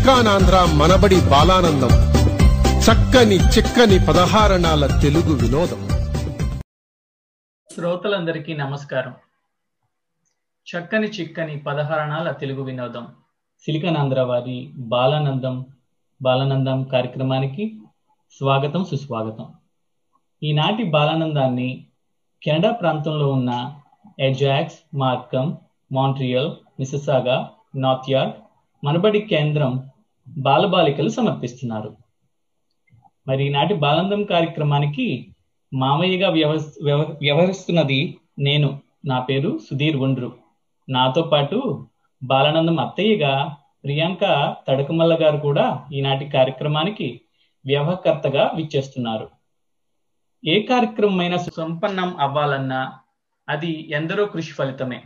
శ్రీకానాంధ్ర మనబడి బాలానందం. చక్కని చిక్కని పదహారణాల తెలుగు వినోదం. శ్రోతలందరికీ నమస్కారం. చక్కని చిక్కని పదహారణాల తెలుగు వినోదం. సిలికనాంధ్ర వారి బాలానందం బాలానందం కార్యక్రమానికి స్వాగతం సుస్వాగతం. ఈనాటి బాలానందాన్ని కెనడా ప్రాంతంలో ఉన్న Ajax Markham Montreal Mississauga North York Manabadi కేంద్రం బాలబాలికలు సమర్పిస్తున్నారు. మరి ఈనాటి బాలందం కార్యక్రమానికి మామయ్యగా వ్యవహ వ్యవహరిస్తున్నది నేను. నా పేరు సుధీర్ ఒండ్రు నాతో పాటు బాలానందం అత్తయ్యగా ప్రియాంక తడకమల్ల గారు కూడా ఈనాటి కార్యక్రమానికి వ్యవహకర్తగా విచ్చేస్తున్నారు. ఏ కార్యక్రమమైనా సంపన్నం అవ్వాలన్నా అది ఎందరో కృషి ఫలితమే.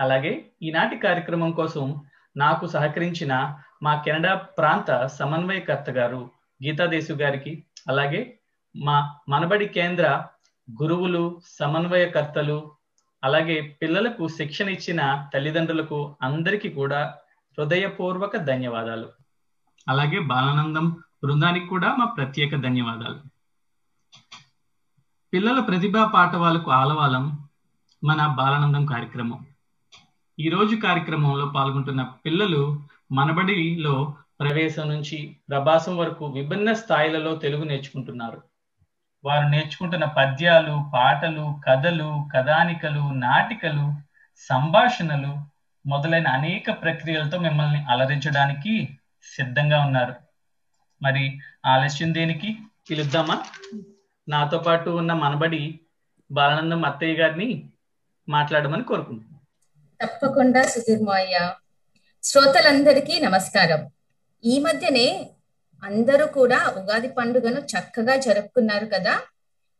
అలాగే ఈనాటి కార్యక్రమం కోసం నాకు సహకరించిన మా కెనడా ప్రాంత సమన్వయకర్త గారు గీతాదేశు గారికి అలాగే మా మనబడి కేంద్ర గురువులు సమన్వయకర్తలు అలాగే పిల్లలకు శిక్షణ ఇచ్చిన తల్లిదండ్రులకు అందరికీ కూడా హృదయపూర్వక ధన్యవాదాలు. అలాగే బాలానందం బృందానికి కూడా మా ప్రత్యేక ధన్యవాదాలు. పిల్లల ప్రతిభా పాఠవాలకు ఆలవాలం మన బాలానందం కార్యక్రమం. ఈ రోజు కార్యక్రమంలో పాల్గొంటున్న పిల్లలు మనబడిలో ప్రవేశం నుంచి ప్రభాసం వరకు విభిన్న స్థాయిలలో తెలుగు నేర్చుకుంటున్నారు. వారు నేర్చుకుంటున్న పద్యాలు పాటలు కథలు కథానికలు నాటికలు సంభాషణలు మొదలైన అనేక ప్రక్రియలతో మిమ్మల్ని అలరించడానికి సిద్ధంగా ఉన్నారు. మరి ఆలస్యం దేనికి? పిలుద్దామా? నాతో పాటు ఉన్న మనబడి బాలానందం అత్తయ్య గారిని మాట్లాడమని కోరుకుంటున్నాను. తప్పకుండా సుధీర్మయ్య. శ్రోతలందరికీ నమస్కారం. ఈ మధ్యనే అందరూ కూడా ఉగాది పండుగను చక్కగా జరుపుకున్నారు కదా.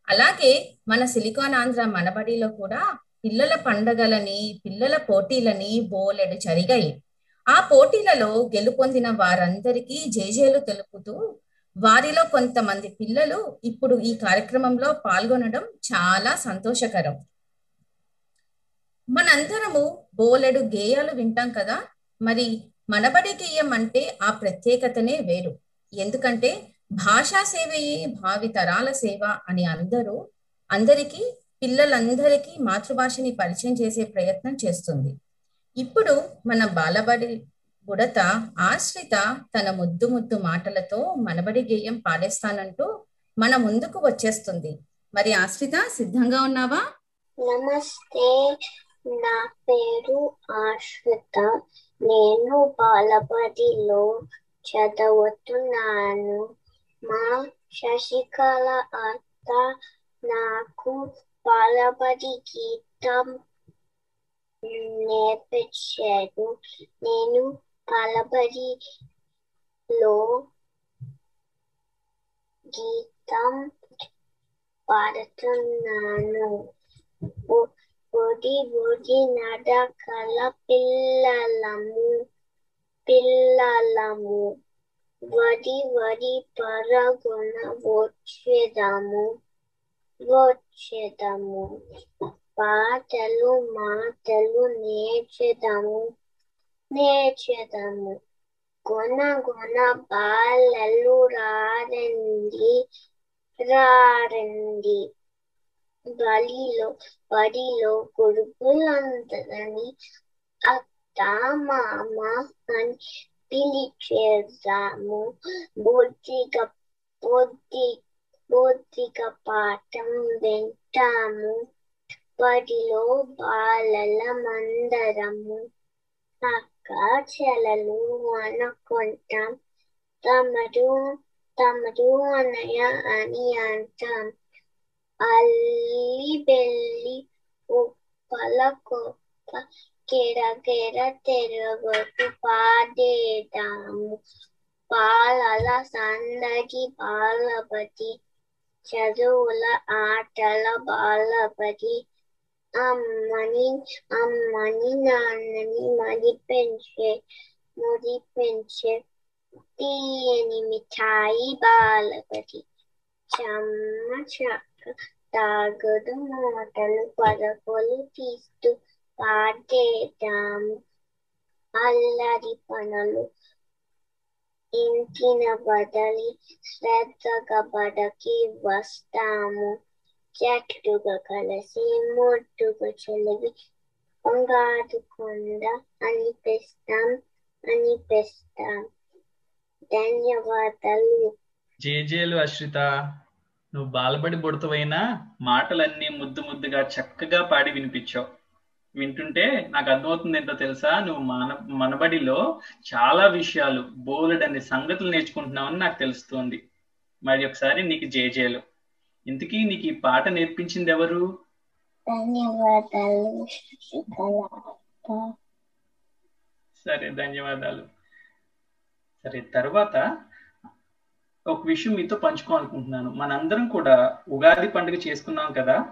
అలాగే మన సిలికాన్ ఆంధ్ర మనబడిలో కూడా పిల్లల పండగలని పిల్లల పోటీలని బోలెడు జరిగాయి. ఆ పోటీలలో గెలుపొందిన వారందరికీ జేజేలు తెలుపుతూ వారిలో కొంతమంది పిల్లలు ఇప్పుడు ఈ కార్యక్రమంలో పాల్గొనడం చాలా సంతోషకరం. మనందరము బోలెడు గేయాలు వింటాం కదా? మరి మనబడి గేయం అంటే ఆ ప్రత్యేకతనే వేరు. ఎందుకంటే భాషా సేవయే భావితరాల సేవ అని అందరూ అందరికీ పిల్లలందరికీ మాతృభాషని పరిచయం చేసే ప్రయత్నం చేస్తుంది. ఇప్పుడు మన బాలబడి బుడత ఆశ్రిత తన ముద్దు ముద్దు మాటలతో మనబడి గేయం పాడేస్తానంటూ మన ముందుకు వచ్చేస్తుంది. మరి ఆశ్రిత సిద్ధంగా ఉన్నావా? నమస్తే. నా పేరు ఆశ్రిత. నేను బాలబడిలో చదువుతున్నాను. మా శశికళ అత్త నాకు బాలబడి గీతం నేర్పించారు. నేను బాలబడిలో గీతం పాడుతున్నాను. ఒడి బుడి నడకల పిల్లలము పిల్లలము. వడి వడి పరగొన వచ్చేదము వచ్చేదము. పాటలు మాటలు నేర్చేదము నేర్చేదము. గుణ గుణ బాలలు రారండి రారండి. బలిలో బడిలో గురుకులందరినీ అత్త మామ అని పిలిచేద్దాము. బుద్ధిగా బుద్ధి బుద్ధిగా పాఠం వింటాము. బడిలో బాలల మందరము అక్క చెలలు అనుకుంటాం. తమరు తమరు అనయ అని అంటాం. అల్లి బెల్లి ఉప్పల కుప్ప కెరకెర తిరగొట్టు పాడేదాము. పాలల సందడి బాలపతి చదువుల ఆటల బాలపతి అమ్మని అమ్మని నాన్నని మరి పెంచే మురి పెంచే తీయని మిఠాయి బాలపతి చెమ్మ తాగదు మాటలు మూటలు పదకొలు తీస్తూ పాడేద్దాము. అల్లరి పనులు ఇంటిన బదలి శ్రద్ధగా బడకి వస్తాము. చెట్టుగా కలిసి మొట్టుగా చెలివి ఉంగాదుకొండ అనిపిస్తాం అనిపిస్తాం. ధన్యవాదాలు. జేజేలు అశ్రిత నువ్వు బాలబడి బుడతవైనా మాటలన్నీ ముద్దు ముద్దుగా చక్కగా పాడి వినిపించావు. వింటుంటే నాకు అర్థమవుతుంది ఏంటో తెలుసా? నువ్వు మన మనబడిలో చాలా విషయాలు బోలెడన్ని సంగతులు నేర్చుకుంటున్నావని నాకు తెలుస్తోంది. మరి ఒకసారి నీకు జేజేలు ఇంతకీ నీకు ఈ పాట నేర్పించింది ఎవరు సరే ధన్యవాదాలు. సరే తర్వాత ఒక విషయం మీతో పంచుకోవాలనుకుంటున్నాను. మనందరం కూడా ఉగాది పండుగ చేసుకున్నాం కదా?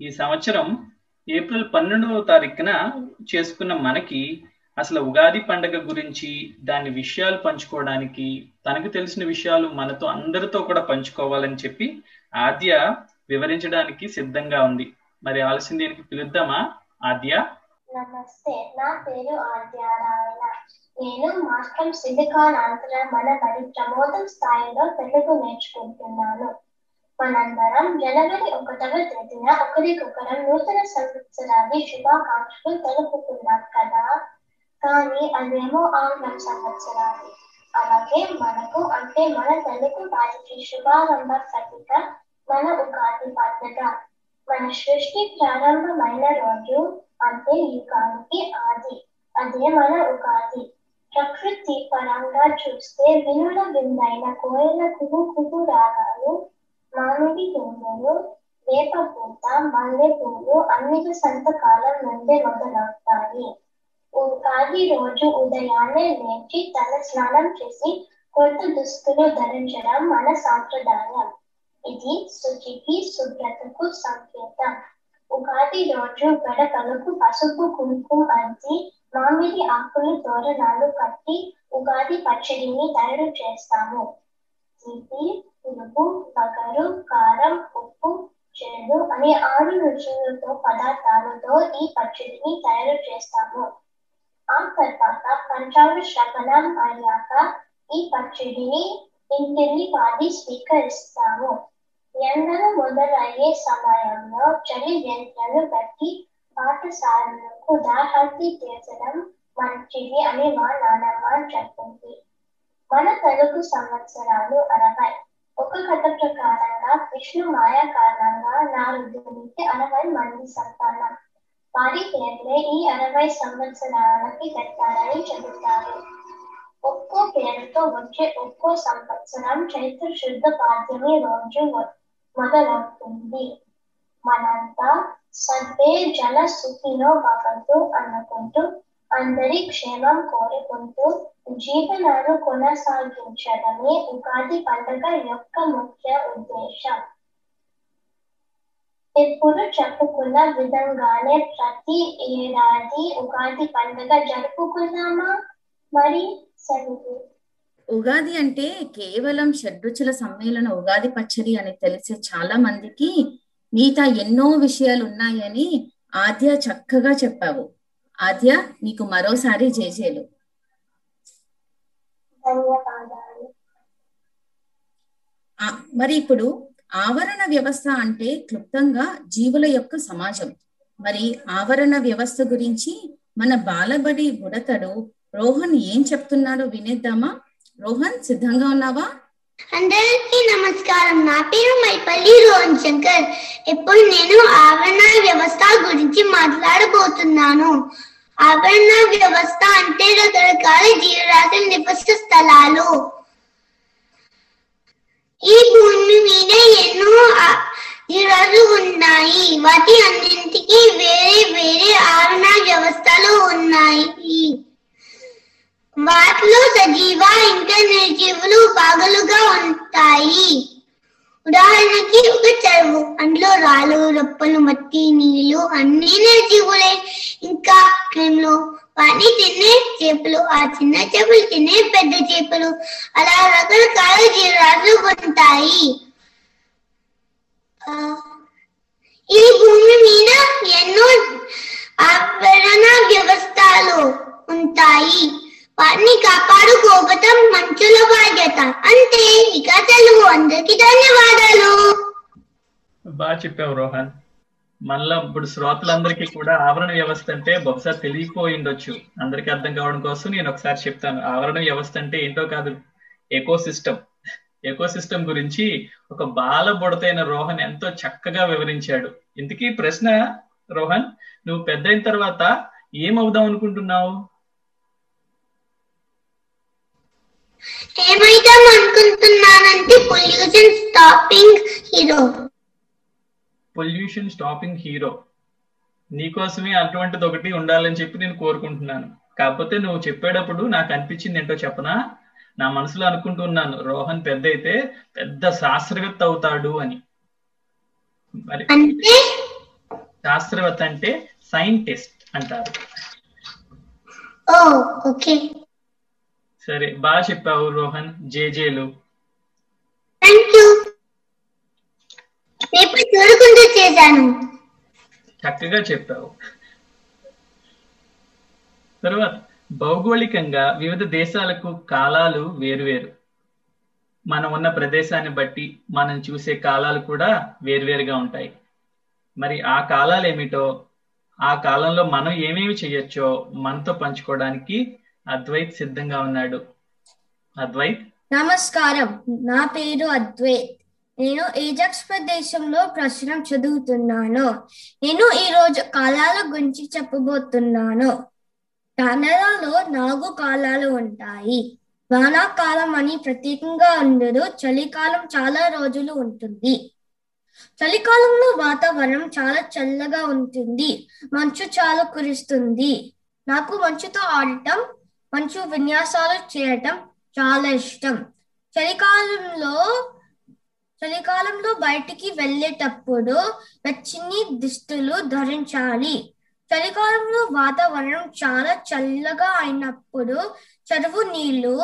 ఈ సంవత్సరం ఏప్రిల్ పన్నెండవ తారీఖున చేసుకున్న మనకి అసలు ఉగాది పండుగ గురించి దాని విషయాలు పంచుకోవడానికి తనకు తెలిసిన విషయాలు మనతో అందరితో కూడా పంచుకోవాలని చెప్పి ఆద్య వివరించడానికి సిద్ధంగా ఉంది. మరి ఆలస్యం దీనికి పిలుద్దామా? ఆద్య? నమస్తే. నా పేరు ఆద్యారాయణ. నేను మాస్టర్ సిలికాన్ ఆంధ్ర మన బడి ప్రమోదం స్థాయిలో తెలుగు నేర్చుకుంటున్నాను. మనందరం జనవరి ఒకటవ తేదీన ఒకరికొకరం నూతన సంవత్సరాది శుభాకాంక్షలు తెలుపుకున్నాం కదా? కానీ అదేమో ఆంగ్లం సంవత్సరాది అలాగే మనకు అంటే మన తెలుగు వారికి శుభారంభ పత్రిక మన ఉగాది పండుగ మన సృష్టి ప్రారంభమైన రోజు అంటే యుగానికి ఆది. అదే మన ఉగాది. ప్రకృతి పరంగా చూస్తే వినుల విందైన కోయల కుహు కుహు రాగాలు మామిడి తుంగలు వేప పూత మల్లె పువ్వు అన్ని సంతకాలం నుండి మొదలవుతాయి. ఉగాది రోజు ఉదయాన్నే లేచి తల స్నానం చేసి కొత్త దుస్తులు ధరించడం మన సాంప్రదాయం. ఇది శుచికి శుభ్రతకు సంకేతం. ఉగాది రోజు గడపలకు పసుపు కుంకుమ అద్ది మామిడి ఆకులు తోరణాలు కట్టి ఉగాది పచ్చడిని తయారు చేస్తాము. తీపి పులుపు పగరు కారం ఉప్పు చెడు అనే ఆరు రుచులతో పదార్థాలతో ఈ పచ్చడిని తయారు చేస్తాము. ఆ తర్వాత పంచాంగ శ్రవణం అయ్యాక ఈ పచ్చడిని ఇంటిని పాది స్వీకరిస్తాము. ఎండలు మొదలయ్యే సమయంలో చలి యంత్రాలు పెట్టి పాఠశాలకు దాహర్తి చేసడం మంచిది అని మా నాన్నమ్మ చెప్పింది. మన తెలుగు సంవత్సరాలు అరవై. ఒక కథ ప్రకారంగా విష్ణు మాయ కారణంగా నారదునికి అరవై మంది సంతానం. వారి పేర్లే ఈ అరవై సంవత్సరాలకి పెట్టారని చెబుతారు. ఒక్కో పేరుతో వచ్చే ఒక్కో సంవత్సరం చైత్ర శుద్ధ పాడ్యమి రోజు మొదలవుతుంది. మనంతా సద్దే జన సుఖినో భవంతు అనుకుంటూ అందరి క్షేమం కోరుకుంటూ జీవనాలు కొనసాగించడమే ఉగాది పండుగ యొక్క ముఖ్య ఉద్దేశం. ఇప్పుడు చెప్పుకున్న విధంగానే ప్రతి ఏడాది ఉగాది పండుగ జరుపుకున్నామా? మరి సెలవు ఉగాది అంటే కేవలం షడ్రుచుల సమ్మేళన ఉగాది పచ్చడి అని తెలిసే చాలా మందికి మిగతా ఎన్నో విషయాలు ఉన్నాయని ఆద్య చక్కగా చెప్పావు. ఆద్య నీకు మరోసారి జేజేలు ఆ, మరి ఇప్పుడు ఆవరణ వ్యవస్థ అంటే క్లుప్తంగా జీవుల యొక్క సమాజం. మరి ఆవరణ వ్యవస్థ గురించి మన బాలబడి బుడతడు రోహన్ ఏం చెప్తున్నాడో వినేద్దామా? రోహన్ సిద్ధంగా ఉన్నావా? అందరికీ నమస్కారం. నా పేరు మైపల్లి రోహన్ శంకర్. ఇప్పుడు నేను ఆవరణ వ్యవస్థ గురించి మాట్లాడబోతున్నాను. ఆవరణ వ్యవస్థ అంటే రకరకాల జీవరాశుల నివాస స్థలాలు. ఈ భూమి మీద ఎన్నో జీవరాశులు ఉన్నాయి. వాటి అన్నింటికి వేరే వేరే ఆవరణ వ్యవస్థలు ఉన్నాయి. వాటిలో సజీవ ఇంకా నిర్జీవులు భాగాలుగా ఉంటాయి. ఉదాహరణకి ఒక చెరువు అందులో రాళ్ళు రప్పలు మట్టి నీళ్ళు అన్ని నిర్జీవులే. ఇంకా క్రిములు వాటిని తినే చేపలు ఆ చిన్న చేపలు తినే పెద్ద చేపలు అలా రకరకాల జీవరాశులు ఉంటాయి. ఈ భూమి మీద ఎన్నో ఆవరణ వ్యవస్థలు ఉంటాయి. వారిని కాపాడుకోవటం మంచుల బాధ్యత అంతే ఇక తెలుగు అందరికి ధన్యవాదాలు. బాగా చెప్పావు రోహన్. మళ్ళా ఇప్పుడు శ్రోతలందరికీ కూడా ఆవరణ వ్యవస్థ అంటే బహుశా తెలియకపోయిండొచ్చు అందరికి అర్థం కావడం కోసం నేను ఒకసారి చెప్తాను. ఆవరణ వ్యవస్థ అంటే ఏంటో కాదు. ఎకో సిస్టమ్ ఎకో సిస్టమ్ గురించి ఒక బాల బుడతైన రోహన్ ఎంతో చక్కగా వివరించాడు. ఇంతకీ ప్రశ్న రోహన్ నువ్వు పెద్ద అయిన తర్వాత ఏమవుదాం అనుకుంటున్నావు? అనుకుంటున్నానంటే pollution stopping hero pollution stopping hero నీకోసమే అటువంటిది ఒకటి ఉండాలని చెప్పి నేను కోరుకుంటున్నాను. కాకపోతే నువ్వు చెప్పేటప్పుడు నాకు అనిపించింది ఏంటో చెప్పనా? నా మనసులో అనుకుంటున్నాను రోహన్ పెద్ద అయితే పెద్ద శాస్త్రవేత్త అవుతాడు అని. మరి శాస్త్రవేత్త అంటే సైంటిస్ట్ అంటారు. ఓకే. సరే బాగా చెప్పావు రోహన్. జేజేలు చేశాను. చక్కగా చెప్పావు. తర్వాత భౌగోళికంగా వివిధ దేశాలకు కాలాలు వేరువేరు. మనం ఉన్న ప్రదేశాన్ని బట్టి మనం చూసే కాలాలు కూడా వేరువేరుగా ఉంటాయి. మరి ఆ కాలాలు ఏమిటో ఆ కాలంలో మనం ఏమేమి చేయొచ్చో మనతో పంచుకోవడానికి అద్వైత్ సిద్ధంగా ఉన్నాడు. అద్వైత్? నమస్కారం. నా పేరు అద్వైత్. నేను ఏజాక్స్ ప్రదేశంలో ప్రశ్న చదువుతున్నాను. నేను ఈ రోజు కాలాల గురించి చెప్పబోతున్నాను. కెనడాలో నాలుగు కాలాలు ఉంటాయి. వానాకాలం అని ప్రత్యేకంగా ఉండదు. చలికాలం చాలా రోజులు ఉంటుంది. చలికాలంలో వాతావరణం చాలా చల్లగా ఉంటుంది. మంచు చాలా కురుస్తుంది. నాకు మంచుతో ఆడటం మంచు విన్యాసాలు చేయటం చాలా ఇష్టం. చలికాలంలో చలికాలంలో బయటికి వెళ్ళేటప్పుడు వెచ్చని దుస్తులు ధరించాలి. చలికాలంలో వాతావరణం చాలా చల్లగా అయినప్పుడు చెరువు నీళ్ళు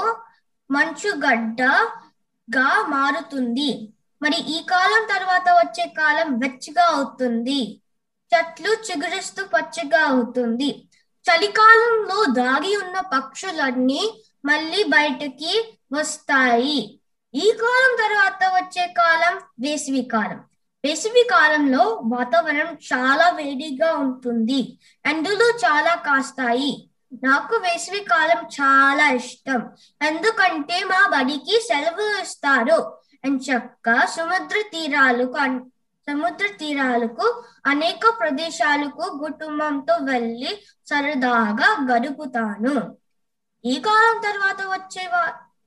మంచుగడ్డగా మారుతుంది. మరి ఈ కాలం తర్వాత వచ్చే కాలం వెచ్చగా అవుతుంది. చెట్లు చిగురిస్తూ పచ్చగా అవుతుంది. చలికాలంలో దాగి ఉన్న పక్షులన్నీ మళ్ళీ బయటికి వస్తాయి. ఈ కాలం తర్వాత వచ్చే కాలం వేసవి కాలం. వేసవి కాలంలో వాతావరణం చాలా వేడిగా ఉంటుంది. ఎండలు చాలా కాస్తాయి. నాకు వేసవి కాలం చాలా ఇష్టం. ఎందుకంటే మా బడికి సెలవులు ఇస్తారు. అని చక్క సముద్ర తీరాలు సముద్ర తీరాలకు అనేక ప్రదేశాలకు కుటుంబంతో వెళ్ళి సరదాగా గడుపుతాను. ఈ కాలం తర్వాత వచ్చే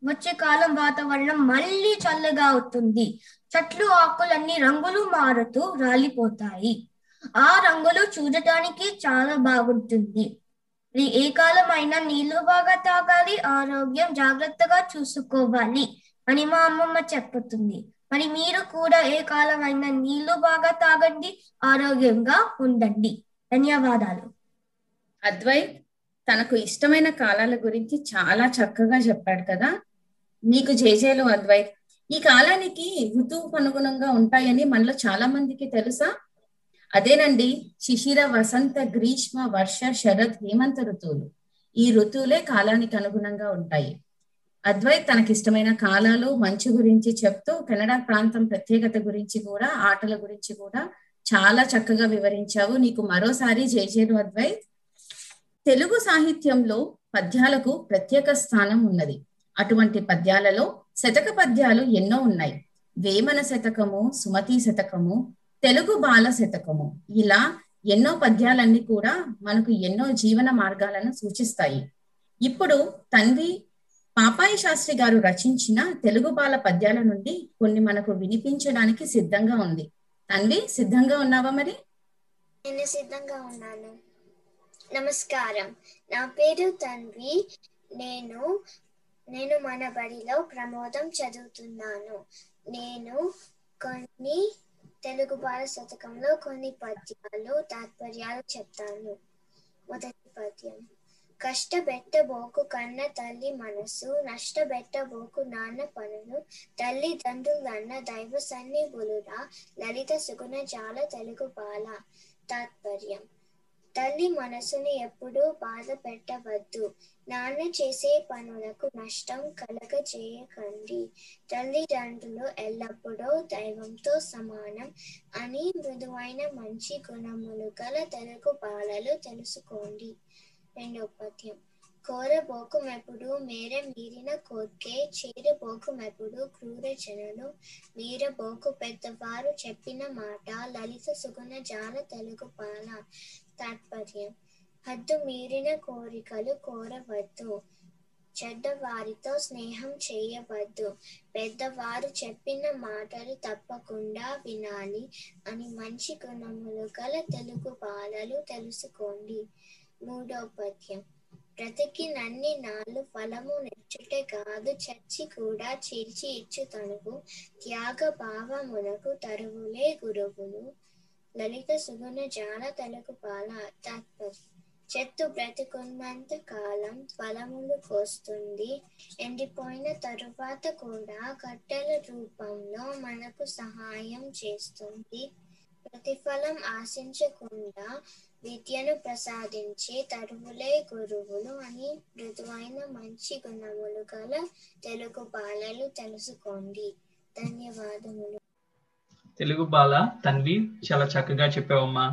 వచ్చే కాలం వాతావరణం మళ్ళీ చల్లగా అవుతుంది. చెట్లు ఆకులన్నీ రంగులు మారుతూ రాలిపోతాయి. ఆ రంగులు చూడటానికి చాలా బాగుంటుంది. ఏ కాలం అయినా నీళ్ళు బాగా తాగాలి ఆరోగ్యం జాగ్రత్తగా చూసుకోవాలి అని మా అమ్మమ్మ చెప్పుతుంది మరి మీరు కూడా ఏ కాలమైనా నీళ్ళు బాగా తాగండి ఆరోగ్యంగా ఉండండి. ధన్యవాదాలు. అద్వైత్ తనకు ఇష్టమైన కాలాల గురించి చాలా చక్కగా చెప్పాడు కదా. నీకు జేజేలు అద్వైత్. ఈ కాలానికి ఋతువుకు అనుగుణంగా ఉంటాయని మనలో చాలా మందికి తెలుసా? అదేనండి శిశిర వసంత గ్రీష్మ వర్ష శరత్ హేమంత ఋతువులు. ఈ ఋతువులే కాలానికి అనుగుణంగా ఉంటాయి. అద్వైత్ తనకిష్టమైన కాలాలు మంచు గురించి చెప్తూ కెనడా ప్రాంతం ప్రత్యేకత గురించి కూడా ఆటల గురించి కూడా చాలా చక్కగా వివరించావు. నీకు మరోసారి జయజేరు అద్వైత్. తెలుగు సాహిత్యంలో పద్యాలకు ప్రత్యేక స్థానం ఉన్నది. అటువంటి పద్యాలలో శతక పద్యాలు ఎన్నో ఉన్నాయి. వేమన శతకము సుమతి శతకము తెలుగు బాల శతకము. ఇలా ఎన్నో పద్యాలన్నీ కూడా మనకు ఎన్నో జీవన మార్గాలను సూచిస్తాయి. ఇప్పుడు తన్వి పాపాయి శాస్త్రి గారు రచించిన తెలుగు బాల పద్యాల నుండి కొన్ని మనకు వినిపించడానికి సిద్ధంగా ఉంది. తన్వి సిద్ధంగా ఉన్నావా మరి? నేను సిద్ధంగా ఉన్నాను. నమస్కారం. నా పేరు తన్వి నేను నేను మన బడిలో ప్రమోదం చదువుతున్నాను. నేను కొన్ని తెలుగు బాల శతకంలో కొన్ని పద్యాలు తాత్పర్యాలు చెప్తాను. మొదటి పద్యం. కష్టపెట్టబోకు కన్న తల్లి మనసు నష్టపెట్టబోకు నాన్న పనులు తల్లిదండ్రులన్న దైవ సన్నిధులురా. లలిత సుగుణ జాల తెలుగు బాల తాత్పర్యం. తల్లి మనసుని ఎప్పుడూ బాధ పెట్టవద్దు నాన్న చేసే పనులకు నష్టం కలగ చేయకండి తల్లిదండ్రులు ఎల్లప్పుడూ దైవంతో సమానం అని మృదువైన మంచి గుణములు గల తెలుగు బాలలు తెలుసుకోండి. రెండో పద్యం. కోరబోకుమెప్పుడు మేర మీరిన కోర్కే చేరబోకుమెప్పుడు క్రూర జనులు మీరబోకు పెద్దవారు చెప్పిన మాట లలిత సుగుణ జాల తెలుగు పాల. తాత్పర్యం. హద్దు మీరిన కోరికలు కోరవద్దు. చెడ్డవారితో స్నేహం చేయవద్దు. పెద్దవారు చెప్పిన మాటలు తప్పకుండా వినాలి అని మంచి గుణములు గల తెలుగు బాలలు తెలుసుకోండి. మూడవ పద్యం. బ్రతికి నన్ని నాళ్ళు ఫలము నెచ్చుటే కాదు చచ్చి కూడా చీల్చి ఇచ్చు తనువు. త్యాగ భావమునకు తరువులే గురువులు లలిత సుగుణ జాల తలకు పాల తాత్పర్యం చెట్టు బ్రతికున్నంత కాలం ఫలములు కోస్తుంది. ఎండిపోయిన తరువాత కూడా కట్టెల రూపంలో మనకు సహాయం చేస్తుంది. ప్రతిఫలం ఆశించకుండా విద్యను ప్రసాదించే తరువులే గురువులు అని మృదువైన మంచి గుణములు గల తెలుగు బాలలు తెలుసుకోండి. ధన్యవాదములు. తెలుగు బాల తన్వి చాలా చక్కగా చెప్పావమ్మా.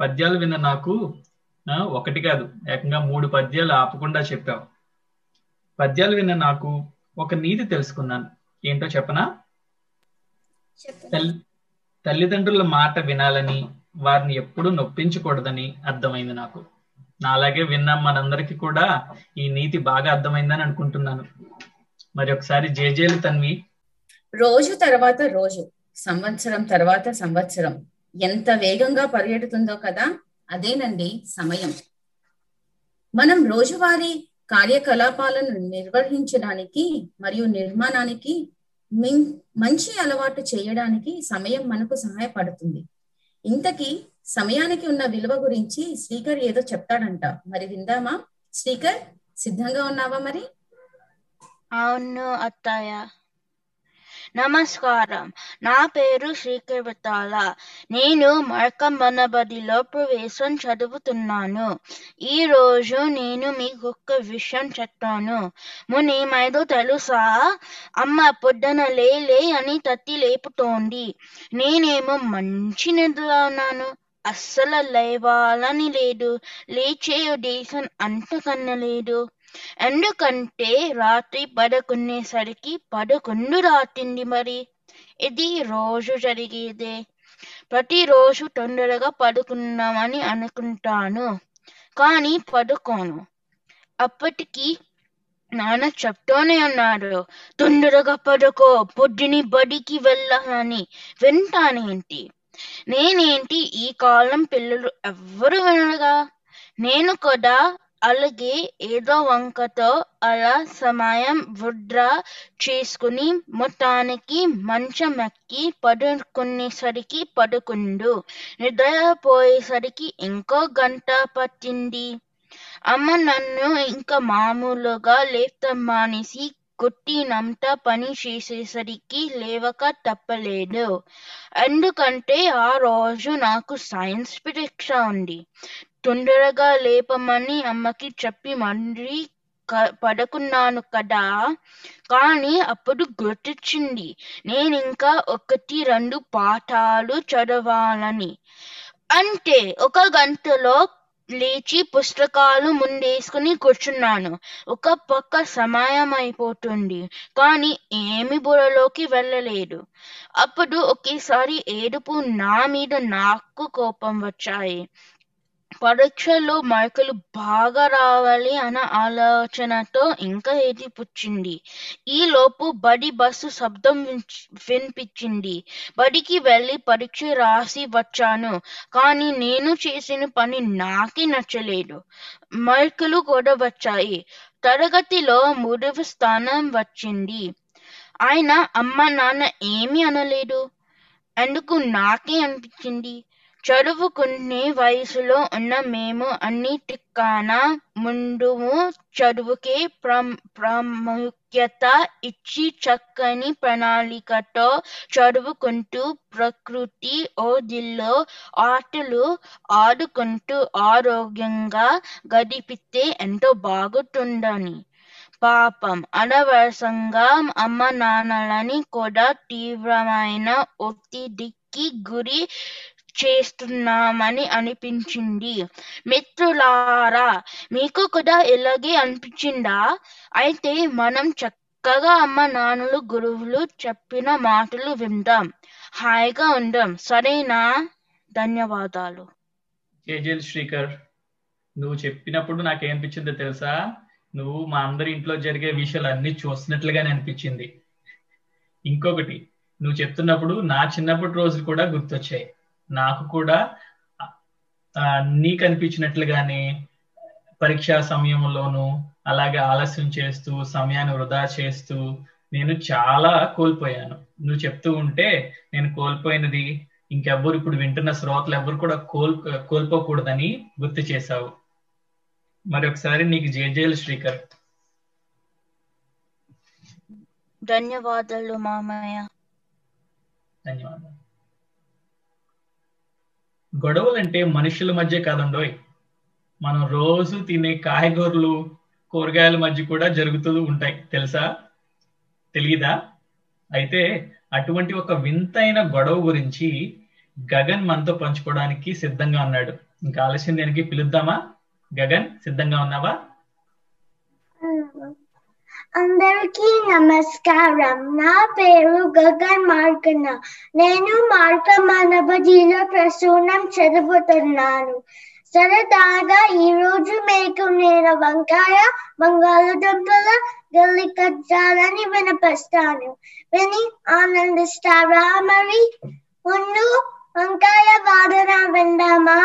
పద్యాలు విన్న నాకు ఒకటి కాదు ఏకంగా మూడు పద్యాలు ఆపకుండా చెప్పావు. పద్యాలు విన్న నాకు ఒక నీతి తెలుసుకున్నాను. ఏంటో చెప్పనా? తల్లిదండ్రుల మాట వినాలని వారిని ఎప్పుడూ నొప్పించకూడదని అర్థమైంది నాకు. నాలాగే విన్నాం మనందరికి కూడా ఈ నీతి బాగా అర్థమైందని అనుకుంటున్నాను. మరి ఒకసారి జేజేలు తన్వి. రోజు తర్వాత రోజు సంవత్సరం తర్వాత సంవత్సరం ఎంత వేగంగా పరిగెడుతుందో కదా అదేనండి సమయం. మనం రోజువారీ కార్యకలాపాలను నిర్వహించడానికి మరియు నిర్మాణానికి మంచి అలవాటు చేయడానికి సమయం మనకు సహాయపడుతుంది. ఇంతకీ సమయానికి ఉన్న విలువ గురించి స్పీకర్ ఏదో చెప్తాడంట. మరి విందామా? స్పీకర్ సిద్ధంగా ఉన్నావా మరి? అవును అత్తయ్య. నమస్కారం. నా పేరు శ్రీకవితాల. నేను మరకమ్మనబడిలో ప్రవేశం చదువుతున్నాను. ఈ రోజు నేను మీకు ఒక విషయం చెప్తాను. మునేమైదో తెలుసా? అమ్మ పొద్దున లేలే అని తత్తి లేపుతోంది. నేనేమో మంచి నిద్రలో ఉన్నాను. అస్సలు లేవాలని లేదు. లేచే ఉద్దేశం అంతకన్నా లేదు. ఎందుకంటే రాత్రి పడుకునేసరికి పదకొండు రాతింది మరి. ఇది రోజు జరిగేదే. ప్రతిరోజు తొందరగా పడుకున్నామని అనుకుంటాను కానీ పడుకోను. అప్పటికి నాన్న చెప్తూనే ఉన్నారు తొందరగా పడుకో పొద్దుని బడికి వెళ్ళాలని. వింటానేంటి నేనేంటి? ఈ కాలం పిల్లలు ఎవ్వరు వినగా నేను కూడా అలాగే ఏదో వంకతో అలా సమయం వృధా చేసుకుని మొత్తానికి మంచం ఎక్కి పడుకునేసరికి పడుకుండు. నిద్రపోయేసరికి ఇంకో గంట పట్టింది. అమ్మ నన్ను ఇంకా మామూలుగా లేపుతాం మానేసి కొట్టినంత పని చేసేసరికి లేవక తప్పలేదు. ఎందుకంటే ఆ రోజు నాకు సైన్స్ పరీక్ష ఉంది. తొందరగా లేపమని అమ్మకి చెప్పి మళ్ళీ పడుకున్నాను కదా. కానీ అప్పుడు గుర్తొచ్చింది. నేను ఇంకా ఒకటి రెండు పాఠాలు చదవాలని. అంటే ఒక గంటలో లేచి పుస్తకాలు ముందేసుకుని కూర్చున్నాను. ఒక పక్క సమయం అయిపోతుంది కానీ ఏమి బుర్రలోకి వెళ్ళలేదు. అప్పుడు ఒకేసారి ఏడుపు నా మీద నాకు కోపం వచ్చాయి. పరీక్షలో మార్కులు బాగా రావాలి అన్న ఆలోచనతో ఇంకా ఏది పుచ్చింది? ఈ లోపు బడి బస్సు శబ్దం వినిపించింది. బడికి వెళ్ళి పరీక్ష రాసి వచ్చాను. కానీ నేను చేసిన పని నాకే నచ్చలేదు. మార్కులు కూడా వచ్చాయి. తరగతిలో మూడవ స్థానం వచ్చింది. ఆయన అమ్మ నాన్న ఏమీ అనలేదు. ఎందుకు నాకే అనిపించింది? చదువుకునే వయసులో ఉన్న మేము అన్నిటికన్నా ముందుము చదువుకే ప్రాముఖ్యత ఇచ్చి చక్కని ప్రణాళికతో చదువుకుంటూ ప్రకృతి ఓదిల్లో ఆటలు ఆడుకుంటూ ఆరోగ్యంగా గడిపితే ఎంతో బాగుంటుందని. పాపం అనవసరంగా అమ్మ నాన్నలని కూడా తీవ్రమైన ఒత్తిడికి గురి చేస్తున్నామని అనిపించింది. మిత్రులారా మీకు కూడా ఇలాగే అనిపించిందా? అయితే మనం చక్కగా అమ్మ నాన్నలు గురువులు చెప్పిన మాటలు విందాం. హాయిగా ఉందాం. సరేనా? ధన్యవాదాలు. కేజీఎల్ శ్రీకర్. నువ్వు చెప్పినప్పుడు నాకేమనిపించిందో తెలుసా? నువ్వు మా అందరి ఇంట్లో జరిగే విషయాలు అన్ని చూస్తున్నట్లుగానే అనిపించింది. ఇంకొకటి నువ్వు చెప్తున్నప్పుడు నా చిన్నప్పటి రోజులు కూడా గుర్తొచ్చాయి. నాకు కూడా నీకు అనిపించినట్లుగానే పరీక్షా సమయంలోనూ అలాగే ఆలస్యం చేస్తూ సమయాన్ని వృధా చేస్తూ నేను చాలా కోల్పోయాను. నువ్వు చెప్తూ ఉంటే నేను కోల్పోయినది ఇంకెవ్వరు ఇప్పుడు వింటున్న శ్రోతలు ఎవరు కూడా కోల్ కోల్పోకూడదని గుర్తు చేశావు. మరి ఒకసారి నీకు జేజేలు శ్రీకర్. ధన్యవాదాలు మామయ్య. ధన్యవాదాలు. గొడవలంటే మనుషుల మధ్య కాదండోయ్ మనం రోజు తినే కాయగూరలు కూరగాయల మధ్య కూడా జరుగుతూ ఉంటాయి. తెలుసా? తెలియదా అయితే అటువంటి ఒక వింతైన గొడవ గురించి గగన్ మనతో పంచుకోవడానికి సిద్ధంగా ఉన్నాడు. ఇంకా ఆలస్యం దేనికి? పిలుద్దామా? గగన్ సిద్ధంగా ఉన్నావా? అందరికీ నమస్కారం. నా పేరు గగన్ మార్కన్న. నేను మార్క మనబడిలో ప్రసూనం చదువుతున్నాను. సరదాగా ఈ రోజు మీకు నేను వంకాయ బంగాళదుంపల గల్లికజ్జాలని వినిపిస్తాను విని ఆనందిస్తారా మరి? ముందు వంకాయ వాదన విందామా?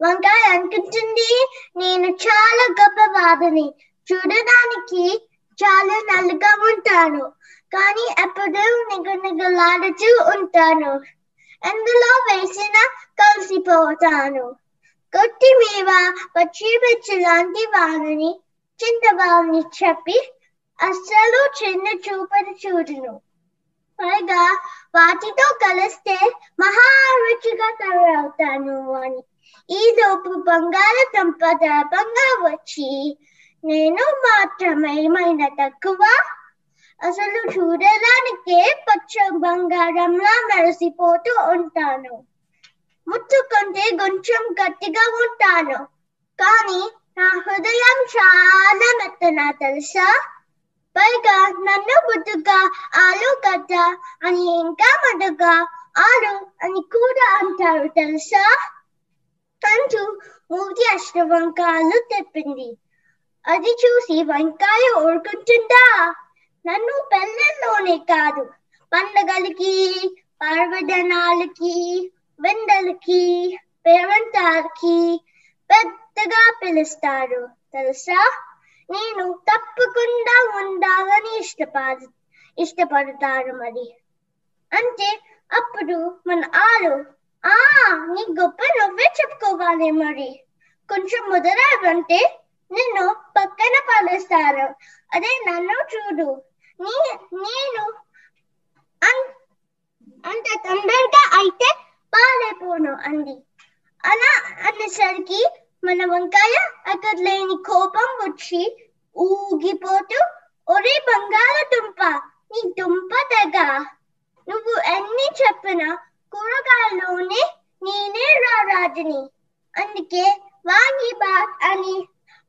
వంకాయ అనుకుంటుంది నేను చాలా గొప్ప వాదని. చూడడానికి చాలా నల్లగా ఉంటాను. కానీ ఎప్పుడు నిగనిగలాడుతూ ఉంటాను. అందులో వేసిన కలిసిపోతాను. కొత్తిమీర పచ్చిమిర్చి లాంటి వాళ్ళని చింతవాళ్ళని చెప్పి అస్సలు చిన్న చూపని చూడును. పైగా వాటితో కలిస్తే మహా రుచిగా తయారవుతాను అని. ఈ లోపు బంగాళదుంప దర్భంగా వచ్చి నేను మాత్రం ఏమైనా తక్కువ? అసలు చూడడానికే పచ్చ బంగారంలా మెరిసిపోతూ ఉంటాను. ముట్టుకుంటే కొంచెం గట్టిగా ఉంటాను. కానీ నా హృదయం చాలా మెత్తనా తెలుసా? పైగా నన్ను ముద్దుగా ఆలు గడ్డ అని ఇంకా మటుగా ఆలు అని కూడా అంటారు తెలుసా? కంచు మూతి అష్టవంకాలు తెప్పింది. అది చూసి వంకాయ ఊరుకుంటుందా నన్ను పెళ్ళల్లోనే కాదు. పండగలకి పర్వదనాలకి వెండలకి పేరంటాలకి పెద్దగా పిలుస్తారు. తెలుసా? నేను తప్పకుండా ఉండాలని ఇష్టపడ ఇష్టపడతారు మరి. అంటే అప్పుడు మన ఆరు ఆ నీ గొప్ప నువ్వే చెప్పుకోవాలి మరి. కొంచెం ముదరాలంటే నిన్ను పక్కన పడేస్తారు అదే నన్ను చూడు. నీ నేను అంత తొందరగా అయితే పాలైపోను అంది. అలా అనేసరికి మన వంకాయ అక్కడ లేని కోపం వచ్చి ఊగిపోతూ ఒరే బంగాళదుంప నీ దుంప తెగ. నువ్వు ఎన్ని చెప్పినా కూరగాయల్లోనే నేనే రారాజుని అందుకే వాంగి బాత్ అని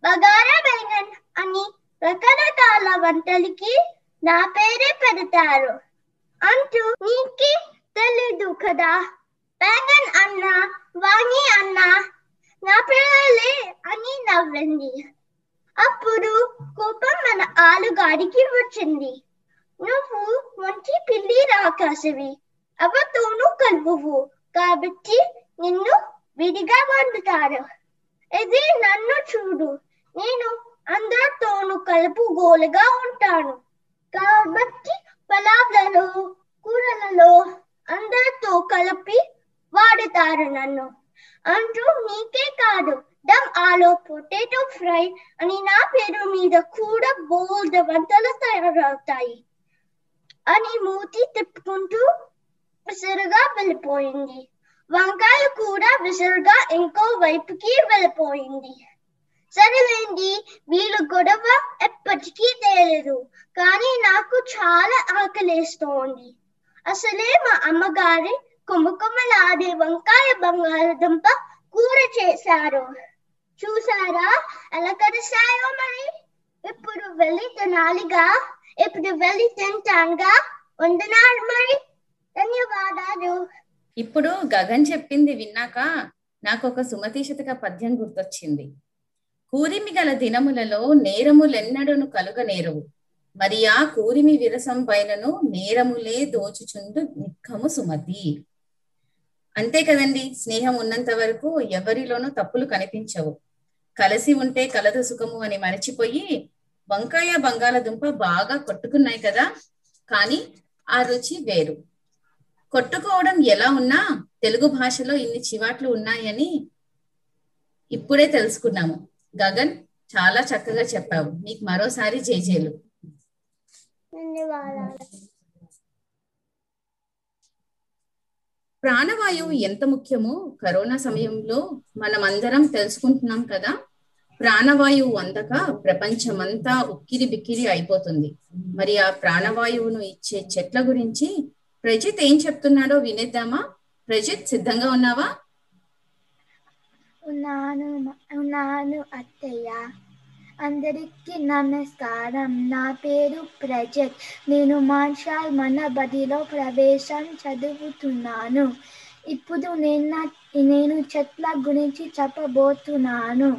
బగారా బెంగన్ అని రకరకాల వంటలకి నా పేరే పెడతారు. అంటూ నీకి తెలీదు కదా? బెంగన్ అన్న వాణి అన్న నా పిల్లలే అని నవ్వింది. అప్పుడు కోపం మన ఆలుగాడికి వచ్చింది. నువ్వు మంచి పిల్లి రాకాసివి. అవతోనూ కలుపువు కాబట్టి నిన్ను విడిగా వండుతారు. ఇది నన్ను చూడు. నేను అందరితోనూ కలుపుగోలుగా ఉంటాను. కాబట్టి పలావ్లలో కూరలలో అందరితో కలిపి వాడుతారు నన్ను. అంటూ నీకే కాదు దమ్ ఆలో పొటాటో ఫ్రై అని నా పేరు మీద కూడా బోల్డ్ వంటలు తయారవుతాయి అని మూతి తిప్పుకుంటూ విసురుగా వెళ్ళిపోయింది. వంకాయ కూడా విసురుగా ఇంకో వైపుకి వెళ్ళిపోయింది. సరేలేండి వీళ్ళు గొడవ ఎప్పటికీ తేలేదు కానీ నాకు చాలా ఆకలేస్తోంది. అసలే మా అమ్మగారి కుమ్మకుమ్మలాడే వంకాయ బంగాళదుంప కూర చేశారు. చూసారా ఎలా కరిశాయో మరి? ఇప్పుడు వెళ్ళి తినాలిగా? ఇప్పుడు వెళ్ళి తింటానుగా వందనాలు మరి. ధన్యవాదాలు. ఇప్పుడు గగన్ చెప్పింది విన్నాక నాకు ఒక సుమతి పద్యం గుర్తొచ్చింది. కూరిమి గల దినములలో నేరములెన్నడను కలుగ నేరవు మరి ఆ కూరిమి విరసం పైనను నేరములే దోచుచుండు నిఖము సుమతి. అంతే కదండి స్నేహం ఉన్నంత వరకు ఎవరిలోనూ తప్పులు కనిపించవు. కలిసి ఉంటే కలదు సుఖము అని మరచిపోయి వంకాయ బంగాళదుంప బాగా కొట్టుకున్నాయి కదా కానీ ఆ రుచి వేరు. కొట్టుకోవడం ఎలా ఉన్నా తెలుగు భాషలో ఇన్ని చివాట్లు ఉన్నాయని ఇప్పుడే తెలుసుకున్నాము. గగన్ చాలా చక్కగా చెప్పావు. నీకు మరోసారి జేజేలు ధన్యవాదాలు. ప్రాణవాయువు ఎంత ముఖ్యమో కరోనా సమయంలో మనం అందరం తెలుసుకుంటున్నాం కదా. ప్రాణవాయువు అందక ప్రపంచమంతా ఉక్కిరి బిక్కిరి అయిపోతుంది. మరి ఆ ప్రాణవాయువును ఇచ్చే చెట్ల గురించి ప్రజిత్ ఏం చెప్తున్నాడో వినేద్దామా? ప్రజిత్ సిద్ధంగా ఉన్నావా? ఉన్నాను ఉన్నాను అత్తయ్య. అందరికీ నమస్కారం. నా పేరు ప్రజత్. నేను మార్షాల్ మన బడిలో ప్రవేశం చదువుతున్నాను. ఇప్పుడు నేను నేను చెట్ల గురించి చెప్పబోతున్నాను.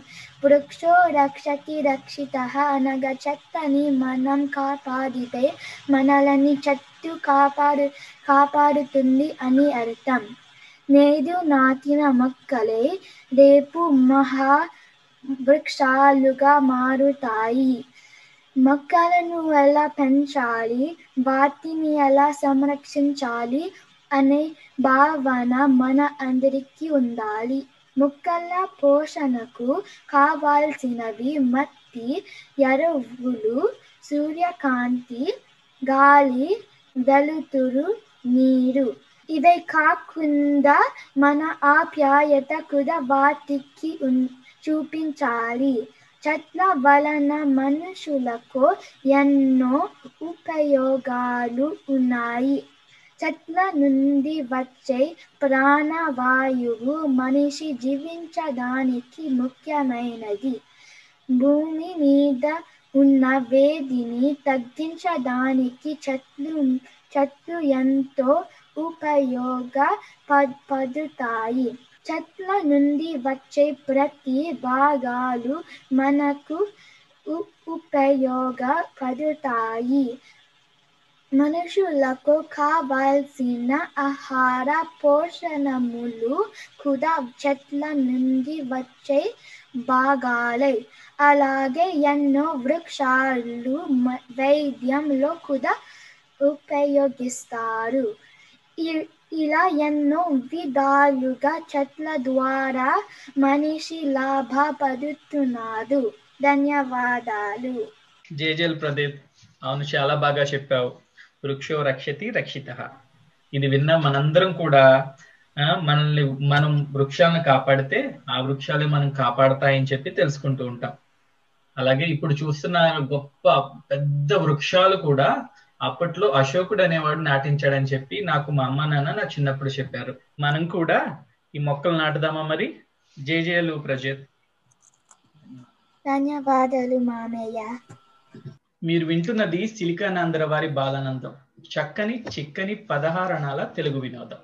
వృక్షో రక్షతి రక్షిత అనగా చెత్తని మనం కాపాడితే మనలని చెట్టు కాపాడు కాపాడుతుంది అని అర్థం. నేడు నాటిన మొక్కలే రేపు మహా వృక్షాలుగా మారుతాయి మొక్కలను ఎలా పెంచాలి వాటిని ఎలా సంరక్షించాలి అనే భావన మన అందరికీ ఉండాలి మొక్కల పోషణకు కావాల్సినవి మట్టి ఎరువులు సూర్యకాంతి గాలి వెలుతురు నీరు ఇవే కాకుండా మన ఆప్యాయత కూడా వాటికి చూపించాలి. చెట్ల వలన మనుషులకు ఎన్నో ఉపయోగాలు ఉన్నాయి. చెట్ల నుండి వచ్చే ప్రాణవాయువు మనిషి జీవించడానికి ముఖ్యమైనది. భూమి మీద ఉన్న వేదిని తగ్గించడానికి చెట్లు చెట్లు ఎంతో ఉపయోగ ప- పడుతాయి చెట్ల నుండి వచ్చే ప్రతి భాగాలు మనకు ఉపయోగపడుతాయి మనుషులకు కావాల్సిన ఆహార పోషణములు కూడా చెట్ల నుండి వచ్చే భాగాలే. అలాగే ఎన్నో వృక్షాలు వైద్యంలో కూడా ఉపయోగిస్తారు. ఇలా ఎన్నో విధాలుగా చెట్ల ద్వారా మనిషి లాభపడుతున్నాడు. ధన్యవాదాలు. జేజల్ ప్రదీప్. అవును చాలా బాగా చెప్పావు. వృక్షో రక్షతి రక్షిత. ఇది విన్న మనందరం కూడా మనల్ని మనం వృక్షాలను కాపాడితే ఆ వృక్షాలే మనం కాపాడతాయని చెప్పి తెలుసుకుంటూ ఉంటాం. అలాగే ఇప్పుడు చూస్తున్న గొప్ప పెద్ద వృక్షాలు కూడా అప్పట్లో అశోకుడు అనేవాడు నాటించాడని చెప్పి నాకు మా అమ్మ నాన్న నా చిన్నప్పుడు చెప్పారు. మనం కూడా ఈ మొక్కలు నాటుదామా మరి? జేజేలు ప్రజత్. ధన్యవాదాలు మామయ్య. మీరు వింటున్నది సిలికానాంధ్ర వారి బాలానందం. చక్కని చిక్కని పదహారణాల తెలుగు వినోదం.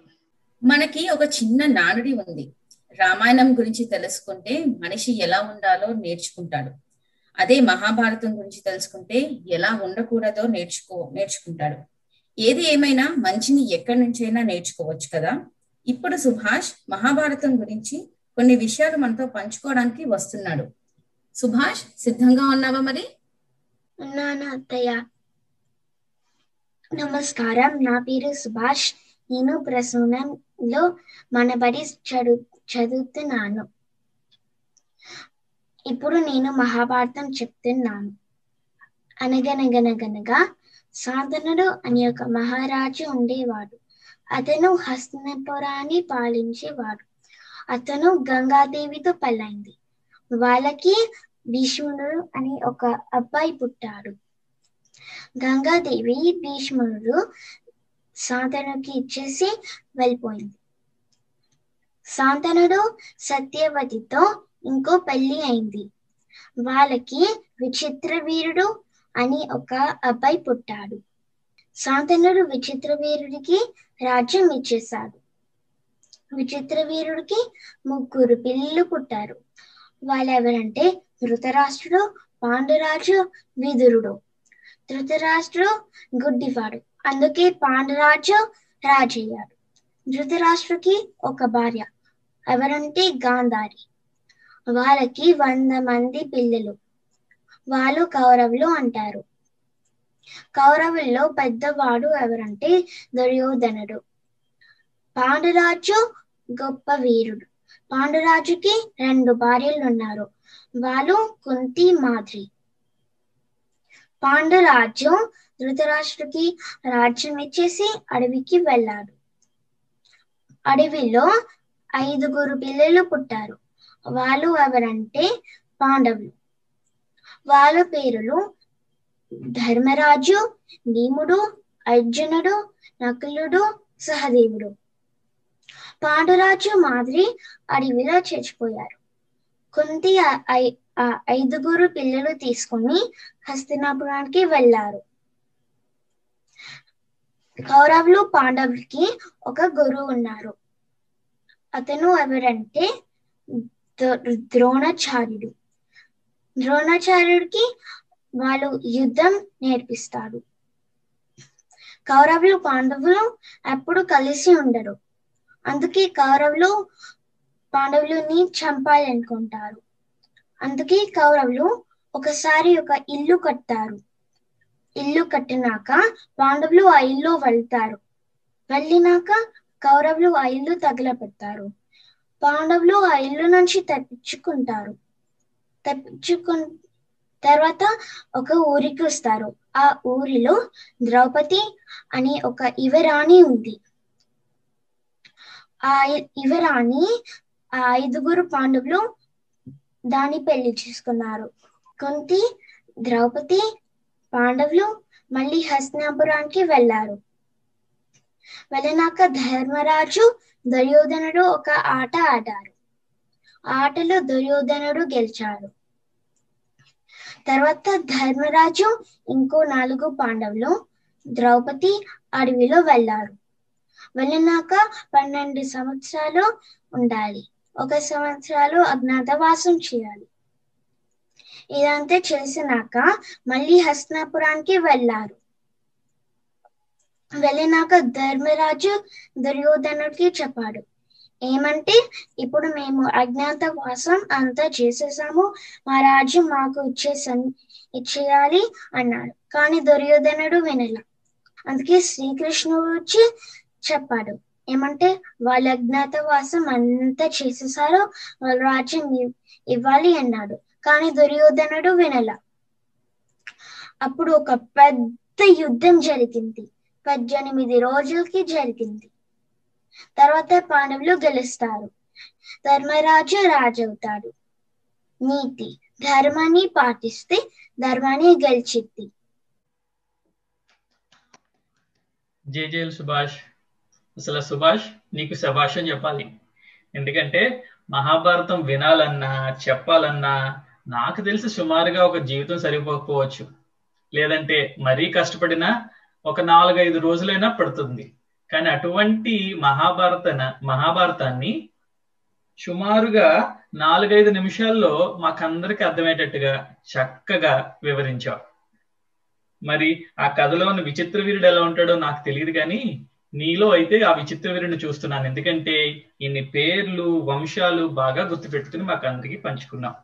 మనకి ఒక చిన్న నానుడి ఉంది. రామాయణం గురించి తెలుసుకుంటే మనిషి ఎలా ఉండాలో నేర్చుకుంటాడు. అదే మహాభారతం గురించి తెలుసుకుంటే ఎలా ఉండకూడదో నేర్చుకో నేర్చుకుంటాడు. ఏది ఏమైనా మంచిని ఎక్కడి నుంచైనా నేర్చుకోవచ్చు కదా. ఇప్పుడు సుభాష్ మహాభారతం గురించి కొన్ని విషయాలు మనతో పంచుకోవడానికి వస్తున్నాడు. సుభాష్ సిద్ధంగా ఉన్నావా మరి? ఉన్నాను అత్తయ్య. నమస్కారం. నా పేరు సుభాష్. నేను ప్రసూనంలో లో మనబడి చదువు చదువుతున్నాను. ఇప్పుడు నేను మహాభారతం చెప్తున్నాను. అనగనగనగనగా సాధనుడు అనే ఒక మహారాజు ఉండేవాడు. అతను హస్తినపురాన్ని పాలించేవాడు. అతను గంగాదేవితో పెళ్ళైంది వాళ్ళకి భీష్ముడు అని ఒక అబ్బాయి పుట్టాడు. గంగాదేవి భీష్ముడు సాధనుకి ఇచ్చేసి వెళ్ళిపోయింది. సాంతనుడు సత్యవతితో ఇంకో పెళ్ళి అయింది. వాళ్ళకి విచిత్ర వీరుడు అని ఒక అబ్బాయి పుట్టాడు. శాంతనుడు విచిత్ర వీరుడికి రాజ్యం ఇచ్చేశాడు. విచిత్ర వీరుడికి ముగ్గురు పిల్లలు పుట్టారు. వాళ్ళెవరంటే ధృతరాష్ట్రుడు పాండురాజు విదురుడు. ధృతరాష్ట్రుడు గుడ్డివాడు. అందుకే పాండురాజు రాజయ్యాడు. ధృతరాష్ట్రుకి ఒక భార్య. ఎవరంటే గాంధారి. వాళ్ళకి వంద మంది పిల్లలు. వాళ్ళు కౌరవులు అంటారు. కౌరవుల్లో పెద్దవాడు ఎవరంటే దుర్యోధనుడు. పాండురాజు గొప్ప వీరుడు. పాండురాజుకి రెండు భార్యలు ఉన్నారు వాళ్ళు కుంతి మాద్రి పాండురాజు ధృతరాష్ట్రుడికి రాజ్యం ఇచ్చేసి అడవికి వెళ్ళాడు. అడవిలో ఐదుగురు పిల్లలు పుట్టారు. వాళ్ళు ఎవరంటే పాండవులు. వాళ్ళ పేరులు ధర్మరాజు భీముడు అర్జునుడు నకులుడు సహదేవుడు. పాండురాజు మాదిరి అడవిలో చచ్చిపోయారు కుంతి ఐ- ఆ ఐదుగురు పిల్లలు తీసుకుని హస్తినాపురానికి వెళ్ళారు. కౌరవులు పాండవులకి ఒక గురువు ఉన్నారు. అతను ఎవరంటే ద్రోణాచార్యుడు. ద్రోణాచార్యుడికి వాళ్ళు యుద్ధం నేర్పిస్తారు. కౌరవులు పాండవులు ఎప్పుడు కలిసి ఉండరు. అందుకే కౌరవులు పాండవులని చంపాలనుకుంటారు. అందుకే కౌరవులు ఒకసారి ఒక ఇల్లు కట్టారు. ఇల్లు కట్టినాక పాండవులు ఆ ఇల్లు వెళ్తారు. వెళ్ళినాక కౌరవులు ఆ ఇల్లు తగలబెడతారు పాండవులు ఆ ఇల్లు నుంచి తప్పించుకుంటారు. తప్పించుకు తర్వాత ఒక ఊరికి వస్తారు. ఆ ఊరిలో ద్రౌపది అని ఒక యువరాణి ఉంది. ఆ యువరాణి ఆ ఐదుగురు పాండవులు దాన్ని పెళ్ళి చేసుకున్నారు. కుంతి ద్రౌపది పాండవులు మళ్ళీ హస్నాపురానికి వెళ్ళారు. వెళ్ళినాక ధర్మరాజు దుర్యోధనుడు ఒక ఆట ఆడారు ఆటలో దుర్యోధనుడు గెలిచాడు. తర్వాత ధర్మరాజు ఇంకో నాలుగు పాండవులు ద్రౌపది అడవిలో వెళ్ళారు. వెళ్ళినాక పన్నెండు సంవత్సరాలు ఉండాలి. ఒక సంవత్సరాలు అజ్ఞాతవాసం చేయాలి. ఇదంతా చేసినాక మళ్ళీ హస్నాపురానికి వెళ్ళారు. వెళ్ళినాక ధర్మరాజు దుర్యోధనుడికి చెప్పాడు. ఏమంటే ఇప్పుడు మేము అజ్ఞాతవాసం అంతా చేసేసాము మా రాజ్యం మాకు ఇచ్చేసా ఇచ్చేయాలి అన్నాడు. కానీ దుర్యోధనుడు వినల. అందుకే శ్రీకృష్ణుడు వచ్చి చెప్పాడు. ఏమంటే వాళ్ళ అజ్ఞాతవాసం అంతా చేసేసారు వాళ్ళ రాజ్యం ఇవ్వాలి అన్నాడు. కానీ దుర్యోధనుడు వినల. అప్పుడు ఒక పెద్ద యుద్ధం జరిగింది. పద్దెనిమిది రోజులకి జరిగింది. తర్వాత పాండవులు గెలుస్తారు. ధర్మరాజు రాజవుతాడు. నీతి ధర్మాన్ని పాటిస్తే ధర్మాన్ని గెలిచిద్ది. జేజేఎల్ సుభాష్. అసలు సుభాష్ నీకు శభాష్ అని చెప్పాలి. ఎందుకంటే మహాభారతం వినాలన్నా చెప్పాలన్నా నాకు తెలిసి సుమారుగా ఒక జీవితం సరిపోకపోవచ్చు. లేదంటే మరీ కష్టపడినా ఒక నాలుగైదు రోజులైనా పడుతుంది. కానీ అటువంటి మహాభారత మహాభారతాన్ని సుమారుగా నాలుగైదు నిమిషాల్లో మాకందరికి అర్థమయ్యేటట్టుగా చక్కగా వివరించావు. మరి ఆ కథలో ఉన్న విచిత్ర వీరుడు ఎలా ఉంటాడో నాకు తెలియదు కానీ నీలో అయితే ఆ విచిత్ర వీరుడిని చూస్తున్నాను. ఎందుకంటే ఇన్ని పేర్లు వంశాలు బాగా గుర్తుపెట్టుకుని మాకు అందరికి పంచుకున్నాం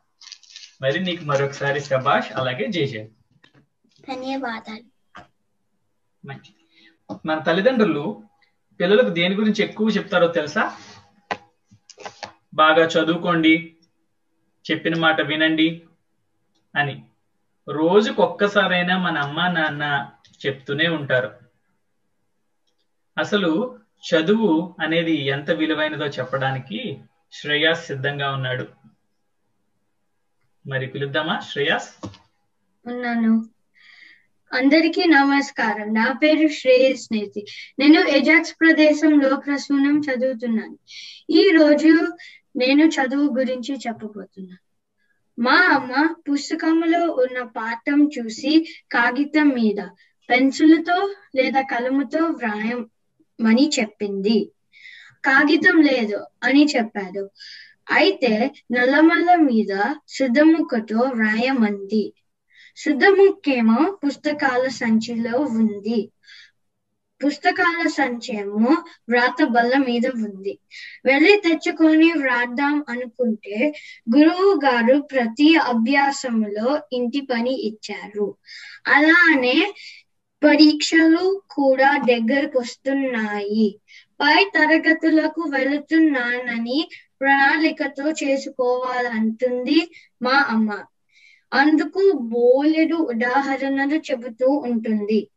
మరి నీకు మరొకసారి శబాష్ అలాగే జై జయ ధన్యవాదాలు. మంచిది. మన తల్లిదండ్రులు పిల్లలకు దేని గురించి ఎక్కువ చెప్తారో తెలుసా? బాగా చదువుకోండి చెప్పిన మాట వినండి అని. రోజుకు ఒక్కసారైనా మన అమ్మ నాన్న చెప్తూనే ఉంటారు. అసలు చదువు అనేది ఎంత విలువైనదో చెప్పడానికి శ్రేయాస్ సిద్ధంగా ఉన్నాడు. మరి పిలుద్దామా? శ్రేయాస్? ఉన్నాను. అందరికీ నమస్కారం. నా పేరు శ్రేయస్ నేతి నేను ఎజాక్స్ ప్రదేశంలో ప్రసూనం చదువుతున్నాను. ఈ రోజు నేను చదువు గురించి చెప్పబోతున్నాను మా అమ్మ పుస్తకంలో ఉన్న పాఠం చూసి కాగితం మీద పెన్సిల్తో లేదా కలముతో వ్రాయమని చెప్పింది. కాగితం లేదు అని చెప్పాడు. అయితే నల్లమల్ల మీద శుద్ధముక్కతో వ్రాయమంది. శుద్ధముక్కేమో పుస్తకాల సంచిలో ఉంది. పుస్తకాల సంచయము వ్రాత బల్ల మీద ఉంది. వెళ్ళి తెచ్చుకొని వ్రాద్దాం అనుకుంటే గురువు గారు ప్రతి అభ్యాసములో ఇంటి పని ఇచ్చారు. అలానే పరీక్షలు కూడా దగ్గరకు వస్తున్నాయి. పై తరగతులకు వెళుతున్నానని ప్రణాళికతో చేసుకోవాలంటుంది మా అమ్మ. అందుకు బోలెడు ఉదాహరణలు చెబుతూ ఉంటుంది.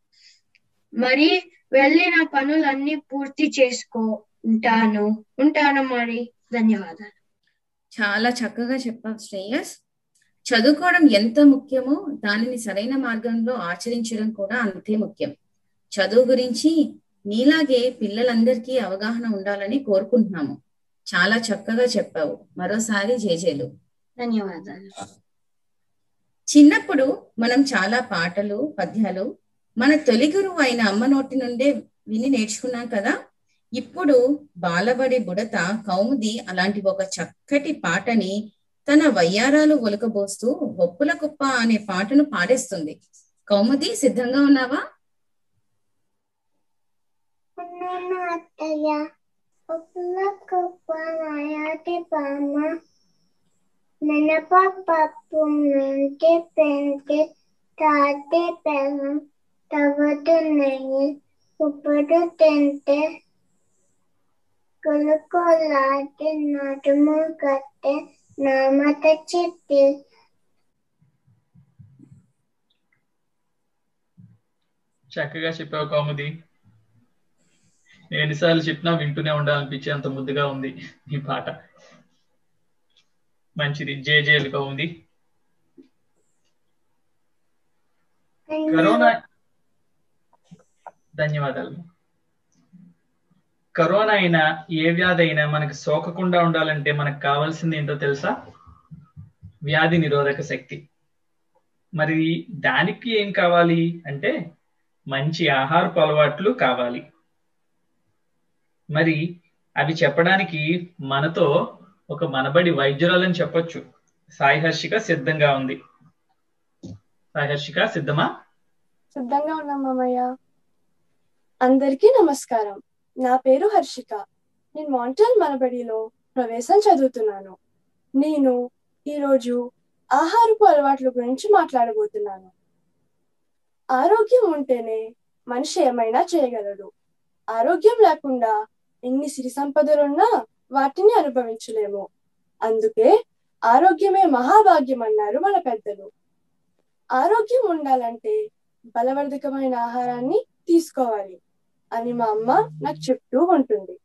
మరి వెళ్ళిన పనులన్నీ పూర్తి చేసుకో ఉంటాను. ఉంటాను మరి. ధన్యవాదాలు. చాలా చక్కగా చెప్పావు శ్రేయస్. చదువుకోవడం ఎంత ముఖ్యమో దానిని సరైన మార్గంలో ఆచరించడం కూడా అంతే ముఖ్యం. చదువు గురించి నీలాగే పిల్లలందరికీ అవగాహన ఉండాలని కోరుకుంటున్నాము. చాలా చక్కగా చెప్పావు. మరోసారి జేజేలు ధన్యవాదాలు. చిన్నప్పుడు మనం చాలా పాటలు పద్యాలు మన తొలి గురువు అయిన అమ్మ నోటి నుండే విని నేర్చుకున్నాం కదా. ఇప్పుడు బాలబడి బుడత కౌముది అలాంటి ఒక చక్కటి పాటని తన వయ్యారాలు ఒలకబోస్తూ ఒప్పుల కుప్ప అనే పాటను పాడేస్తుంది. కౌముది సిద్ధంగా ఉన్నావా? అత్తయ్య ఒప్పుల కుప్ప మినపప్పు నుండి పెంటి తాటి పెనం తవ్వుతున్నాయి. నెయ్యి ఇప్పుడు తింటే కొలుకొలాటి నడుము కట్టే నామత చిట్టి. చక్కగా చెప్పావు కౌముది. ఎన్నిసార్లు చెప్పినా వింటూనే ఉండాలనిపించే అంత ముద్దుగా ఉంది ఈ పాట. మంచిది. జే జేలు కౌముది కరోనా ధన్యవాదాలు. కరోనా అయినా ఏ వ్యాధి అయినా మనకు సోకకుండా ఉండాలంటే మనకు కావాల్సింది ఏంటో తెలుసా? వ్యాధి నిరోధక శక్తి. మరి దానికి ఏం కావాలి అంటే మంచి ఆహారపు అలవాట్లు కావాలి. మరి అవి చెప్పడానికి మనతో ఒక మనబడి వైద్యురాలని చెప్పొచ్చు. సాయి హర్షిక సిద్ధంగా ఉంది. సాయి హర్షిక సిద్ధమా? సిద్ధంగా ఉన్నాం మామయ్య. అందరికీ నమస్కారం. నా పేరు హర్షిక. నేను మాంటల్ మనబడిలో ప్రవేశం చదువుతున్నాను. నేను ఈరోజు ఆహారపు అలవాట్ల గురించి మాట్లాడబోతున్నాను. ఆరోగ్యం ఉంటేనే మనిషి ఏమైనా చేయగలడు. ఆరోగ్యం లేకుండా ఎన్ని సిరి సంపదలున్నా వాటిని అనుభవించలేము. అందుకే ఆరోగ్యమే మహాభాగ్యం అన్నారు మన పెద్దలు. ఆరోగ్యం ఉండాలంటే బలవర్ధకమైన ఆహారాన్ని తీసుకోవాలి అని మా అమ్మ నాకు చెప్తూ ఉంటుంది.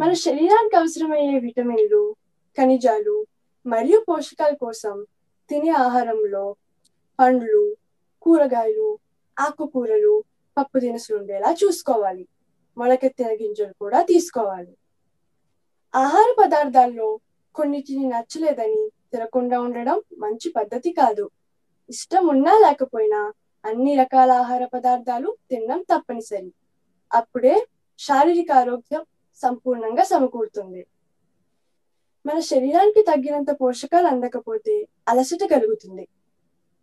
మన శరీరానికి అవసరమయ్యే విటమిన్లు ఖనిజాలు మరియు పోషకాల కోసం తినే ఆహారంలో పండ్లు కూరగాయలు ఆకుకూరలు పప్పు దినుసులు ఉండేలా చూసుకోవాలి. మొలకెత్తిన గింజలు కూడా తీసుకోవాలి. ఆహార పదార్థాల్లో కొన్నిటిని నచ్చలేదని తినకుండా ఉండడం మంచి పద్ధతి కాదు. ఇష్టం ఉన్నా లేకపోయినా అన్ని రకాల ఆహార పదార్థాలు తినడం తప్పనిసరి. అప్పుడే శారీరక ఆరోగ్యం సంపూర్ణంగా సమకూరుతుంది. మన శరీరానికి తగ్గినంత పోషకాలు అందకపోతే అలసట కలుగుతుంది.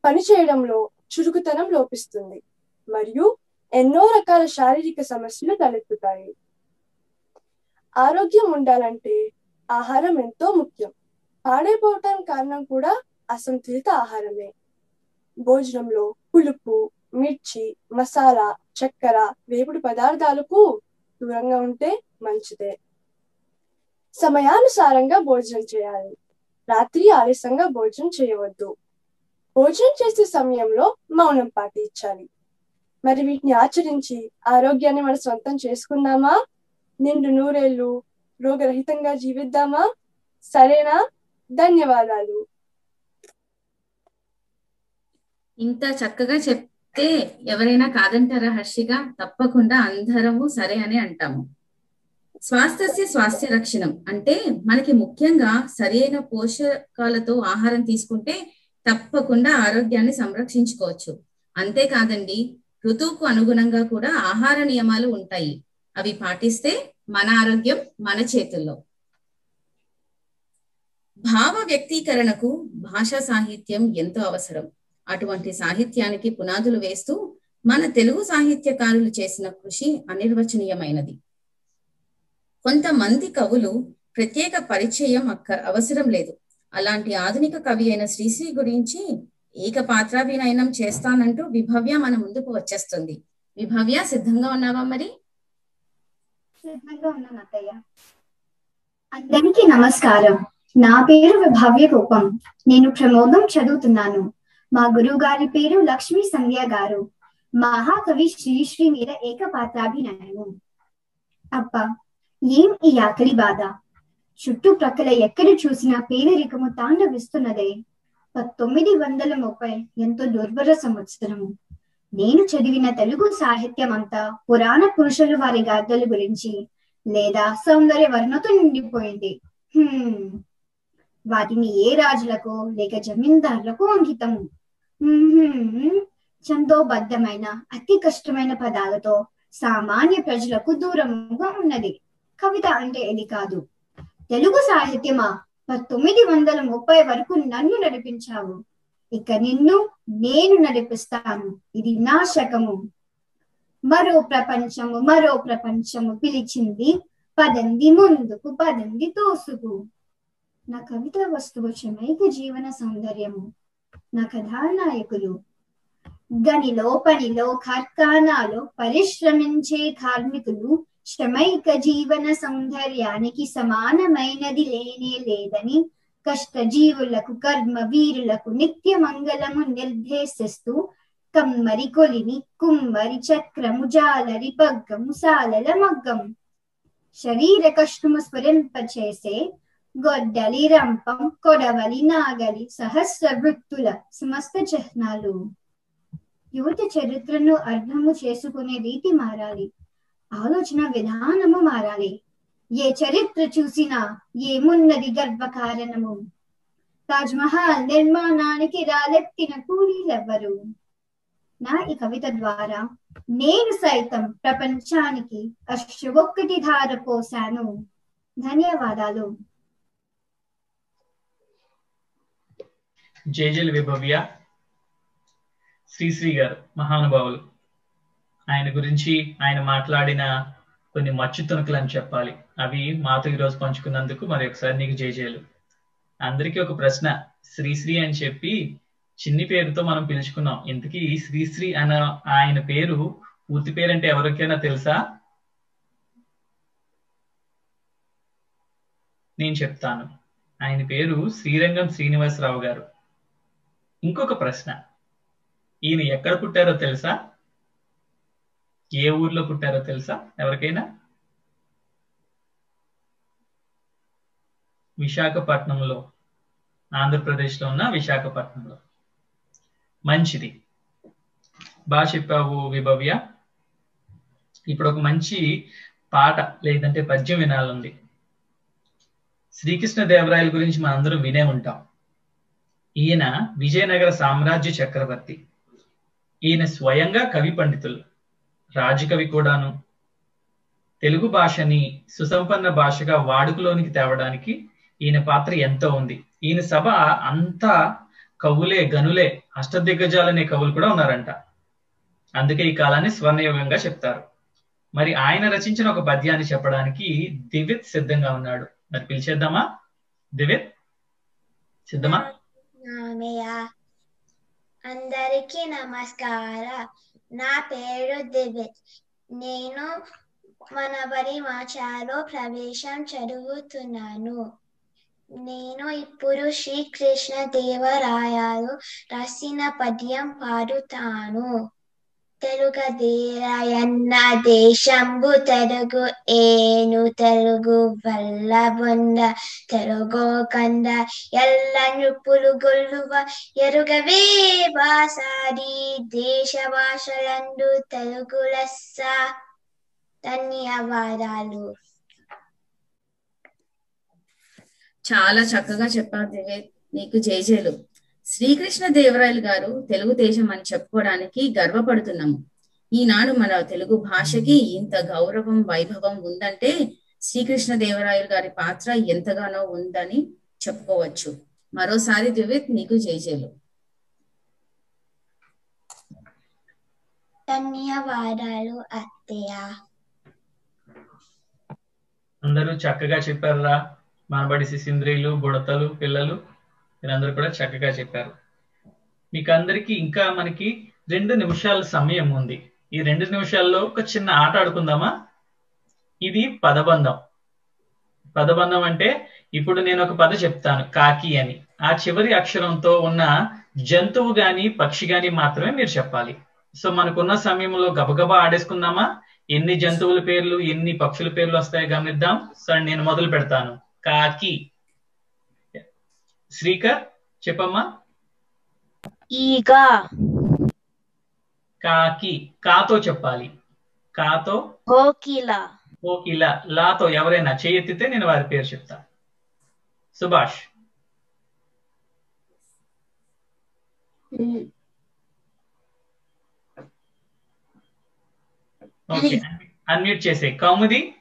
పని చేయడంలో చురుకుతనం లోపిస్తుంది. మరియు ఎన్నో రకాల శారీరక సమస్యలు తలెత్తుతాయి. ఆరోగ్యం ఉండాలంటే ఆహారం ఎంతో ముఖ్యం. పాడైపోవటానికి కారణం కూడా అసంతులిత ఆహారమే. భోజనంలో పులుపు మిర్చి మసాలా చక్కెర వేపుడు పదార్థాలకు దూరంగా ఉంటే మంచిదే. సమయానుసారంగా భోజనం చేయాలి. రాత్రి ఆలస్యంగా భోజనం చేయవద్దు. భోజనం చేసే సమయంలో మౌనం పాటించాలి. మరి వీటిని ఆచరించి ఆరోగ్యాన్ని మనం సొంతం చేసుకుందామా? నిండు నూరేళ్ళు రోగరహితంగా జీవిద్దామా? సరేనా? ధన్యవాదాలు. ఇంత చక్కగా చెప్తే ఎవరైనా కాదంటారా హర్షిగా తప్పకుండా అందరము సరే అని అంటాము. స్వాస్థ్యస్య స్వాస్థ్య రక్షణం అంటే మనకి ముఖ్యంగా సరైన పోషకాలతో ఆహారం తీసుకుంటే తప్పకుండా ఆరోగ్యాన్ని సంరక్షించుకోవచ్చు. అంతేకాదండి ఋతువుకు అనుగుణంగా కూడా ఆహార నియమాలు ఉంటాయి. అవి పాటిస్తే మన ఆరోగ్యం మన చేతుల్లో. భావ వ్యక్తీకరణకు భాషా సాహిత్యం ఎంతో అవసరం. అటువంటి సాహిత్యానికి పునాదులు వేస్తూ మన తెలుగు సాహిత్యకారులు చేసిన కృషి అనిర్వచనీయమైనది. కొంతమంది కవులు ప్రత్యేక పరిచయం అక్క అవసరం లేదు. అలాంటి ఆధునిక కవి అయిన శ్రీశ్రీ గురించి ఏక పాత్రాభినయనం చేస్తానంటూ విభవ్య మన ముందుకు వచ్చేస్తుంది. విభవ్య సిద్ధంగా ఉన్నావా మరి? సిద్ధంగా ఉన్నాను అత్తయ్య. అందరికీ నమస్కారం. నా పేరు విభావ్య రూపం. నేను ప్రమోదం చదువుతున్నాను. మా గురువు గారి పేరు లక్ష్మీ సంధ్య గారు. మహాకవి శ్రీశ్రీ మీద ఏకపాత్రాభినయము. అబ్బా ఏం ఈ ఆకలి బాధ? చుట్టుప్రక్కల ఎక్కడ చూసినా పేదరికము తాండవిస్తున్నదే. పంతొమ్మిది వందల ముప్పై ఎంతో దుర్భర సంవత్సరము. నేను చదివిన తెలుగు సాహిత్యం అంతా పురాణ పురుషులు వారి గాథల గురించి లేదా సౌందర్య వర్ణతో నిండిపోయింది వాటిని ఏ రాజులకు లేక జమీందారులకు అంకితము చందోబద్ధమైన అతి కష్టమైన పదాలతో సామాన్య ప్రజలకు దూరముగా ఉన్నది. కవిత అంటే ఇది కాదు. తెలుగు సాహిత్యమా? పంతొమ్మిది వందల ముప్పై వరకు నన్ను నడిపించావు. ఇక నిన్ను నేను నడిపిస్తాను. ఇది నా శకము. మరో ప్రపంచము మరో ప్రపంచము పిలిచింది. పదంది ముందుకు పదంది తోసుకు. నా కవిత వస్తువు చమైక జీవన సౌందర్యము. నా కథానాయకులు. గనిలో పనిలో కార్ఖానాలో పరిశ్రమించే కార్మికులు శ్రమైక జీవన సౌందర్యానికి సమానమైనది లేనే లేదని కష్టజీవులకు కర్మ వీరులకు నిత్య మంగళము నిర్దేశిస్తూ కమ్మరి కొలిని కుమ్మరి చక్రము జాలరి పగ్గము సాలల మగ్గం. శరీర కష్టము స్ఫురింపచేసే గొడ్డలి రంపం కొడవలి నాగలి సహస్ర వృత్తుల సమస్త చిహ్నాలు. యువత చరిత్రను అర్థము చేసుకునే రీతి మారాలి. ఆలోచన విధానము మారాలి. ఏ చరిత్ర చూసినా ఏమున్నది గర్వ కారణము తాజ్ మహల్ నిర్మాణానికి రాలెత్తిన కూలీలెవ్వరు? నా ఈ కవిత ద్వారా నేను సైతం ప్రపంచానికి అశ్రు ఒక్కటి ధార పోశాను. ధన్యవాదాలు. జేజల్ విభవ్య. శ్రీశ్రీ గారు మహానుభావులు. ఆయన గురించి ఆయన మాట్లాడిన కొన్ని మచ్చు తుణుకులు అని చెప్పాలి. అవి మాతో ఈరోజు పంచుకున్నందుకు మరి ఒకసారి నీకు జేజేలు అందరికీ ఒక ప్రశ్న. శ్రీశ్రీ అని చెప్పి చిన్ని పేరుతో మనం పిలుచుకున్నాం. ఇంతకీ శ్రీశ్రీ అన్న ఆయన పేరు పూర్తి పేరంటే ఎవరికైనా తెలుసా? నేను చెప్తాను. ఆయన పేరు శ్రీరంగం శ్రీనివాసరావు గారు. ఇంకొక ప్రశ్న. ఈయన ఎక్కడ పుట్టారో తెలుసా? ఏ ఊర్లో పుట్టారో తెలుసా? ఎవరికైనా? విశాఖపట్నంలో ఆంధ్రప్రదేశ్లో ఉన్న విశాఖపట్నంలో. మంచిది. బాగా చెప్పావు విభవ్య. ఇప్పుడు ఒక మంచి పాట లేదంటే పద్యం వినాలండి శ్రీకృష్ణ దేవరాయల గురించి మనందరం వినే ఉంటాం. ఈయన విజయనగర సామ్రాజ్య చక్రవర్తి. ఈయన స్వయంగా కవి పండితులు. రాజకవి కూడాను. తెలుగు భాషని సుసంపన్న భాషగా వాడుకలోనికి తేవడానికి ఈయన పాత్ర ఎంతో ఉంది. ఈయన సభ అంతా కవులే గనులే అష్టదిగ్గజాలనే కవులు కూడా ఉన్నారంట. అందుకే ఈ కాలాన్ని స్వర్ణయుగంగా చెప్తారు. మరి ఆయన రచించిన ఒక పద్యాన్ని చెప్పడానికి దివిత్ సిద్ధంగా ఉన్నాడు. మరి పిలిచేద్దామా? దివిత్? సిద్ధమా? అందరికీ నమస్కారం. నా పేరు దివిత్. నేను మనబడి మాచాలో ప్రవేశం చదువుతున్నాను. నేను ఇప్పుడు శ్రీకృష్ణ దేవరాయలు రాసిన పద్యం పాడుతాను. తెలుగదేరాయన్న దేశంబు తెలుగు ఏను తెలుగు వల్ల బొంద తెలుగో కంద ఎల్ల నృపులు గొల్లువ ఎరుగవే భాషాది దేశ భాషలందు తెలుగు లెస్స. ధన్యవాదాలు. చాలా చక్కగా చెప్పారు దివేక్ నీకు జేజేలు శ్రీకృష్ణ దేవరాయలు గారు తెలుగుదేశం అని చెప్పుకోవడానికి గర్వపడుతున్నాము. ఈనాడు మన తెలుగు భాషకి ఇంత గౌరవం వైభవం ఉందంటే శ్రీకృష్ణ దేవరాయలు గారి పాత్ర ఎంతగానో ఉందని చెప్పుకోవచ్చు. మరోసారి దివేక్ నీకు జేజేలు ధన్యవాదాలు అత్తయ్య. అందరూ చక్కగా చెప్పారురా. మనబడి శిశింద్రియులు బుడతలు పిల్లలు. మీరందరూ కూడా చక్కగా చెప్పారు. మీకు అందరికి ఇంకా మనకి రెండు నిమిషాల సమయం ఉంది. ఈ రెండు నిమిషాల్లో ఒక చిన్న ఆట ఆడుకుందామా? ఇది పదబంధం. పదబంధం అంటే ఇప్పుడు నేను ఒక పద చెప్తాను కాకి అని. ఆ చివరి అక్షరంతో ఉన్న జంతువు గాని పక్షి గాని మాత్రమే మీరు చెప్పాలి. సో మనకున్న సమయంలో గబగబా ఆడేసుకుందామా? ఎన్ని జంతువుల పేర్లు ఎన్ని పక్షుల పేర్లు వస్తాయో గమనిద్దాం. సరే నేను మొదలు పెడతాను. కాకి. శ్రీకర్ చెప్పమ్మా. ఈగ. కాకి కాతో చెప్పాలి. కాతో? కోకిల. కోకిల. లాతో ఎవరైనా చేయెత్తితే నేను వారి పేరు చెప్తా. సుభాష్. ఓకే. అన్మ్యూట్ చేసే కౌముది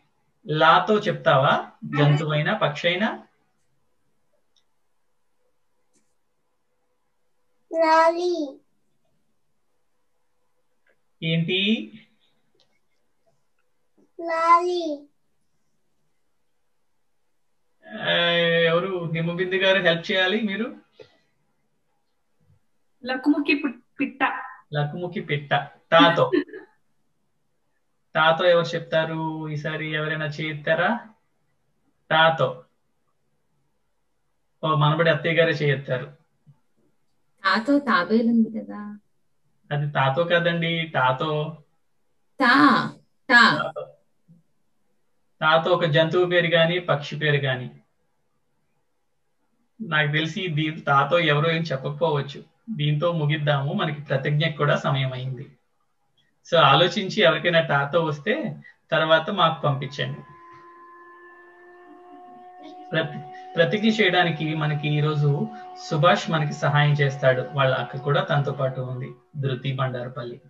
లాతో చెప్తావా? జంతువైనా పక్షి ఏంటి? ఎవరు? హిమబిందు గారు హెల్ప్ చేయాలి మీరు? లకుముకి పిట్ట. లకుముకి పిట్ట. తాతో. తాతో ఎవరు చెప్తారు? ఈసారి ఎవరైనా చేయిస్తారా తాతో. ఓ మనబడి అత్తయ్య గారే చేయెత్తారు. తాతో తాబేలు ఉంది కదా. అది తాతో కదండి తాతో. తా తా. తాతో. ఒక జంతువు పేరు గాని పక్షి పేరు గాని. నాకు తెలిసి దీ తాతో ఎవరో ఏం చెప్పకపోవచ్చు. దీంతో ముగిద్దాము మనకి ప్రతిజ్ఞకు కూడా సమయం అయింది సో ఆలోచించి ఎవరికైనా టాతో వస్తే తర్వాత మాకు పంపించండి. ప్రతి ప్రతిజ్ఞ చేయడానికి మనకి ఈరోజు సుభాష్ మనకి సహాయం చేస్తాడు. వాళ్ళ అక్క కూడా తనతో పాటు ఉంది. ధృతి బండారపల్లి.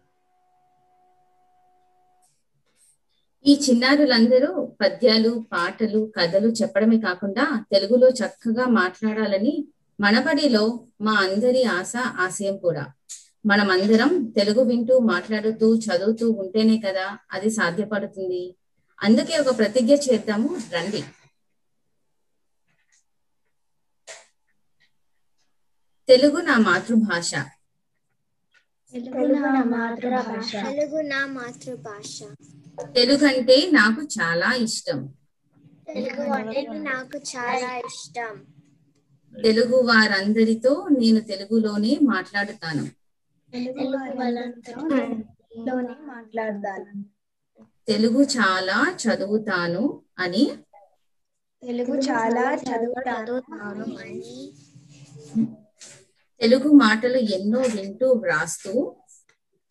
ఈ చిన్నారులందరూ పద్యాలు పాటలు కథలు చెప్పడమే కాకుండా తెలుగులో చక్కగా మాట్లాడాలని మనబడిలో మా అందరి ఆశ ఆశయం కూడా. మనమందరం తెలుగు వింటూ మాట్లాడుతూ చదువుతూ ఉంటేనే కదా అది సాధ్యపడుతుంది. అందుకే ఒక ప్రతిజ్ఞ చేద్దాము. రండి. తెలుగు నా మాతృభాష. తెలుగు నా మాతృభాష. తెలుగు నా మాతృభాష. తెలుగు అంటే నాకు చాలా ఇష్టం. తెలుగు అంటే నాకు చాలా ఇష్టం. తెలుగు వారందరితో నేను తెలుగులోనే మాట్లాడుతాను. తెలుగు వాళ్ళందరిలోనే మాట్లాడతాను. తెలుగు చాలా చదువుతాను అని. తెలుగు చాలా చదువుతాను అని. తెలుగు మాటలు ఎన్నో వింటూ వ్రాస్తూ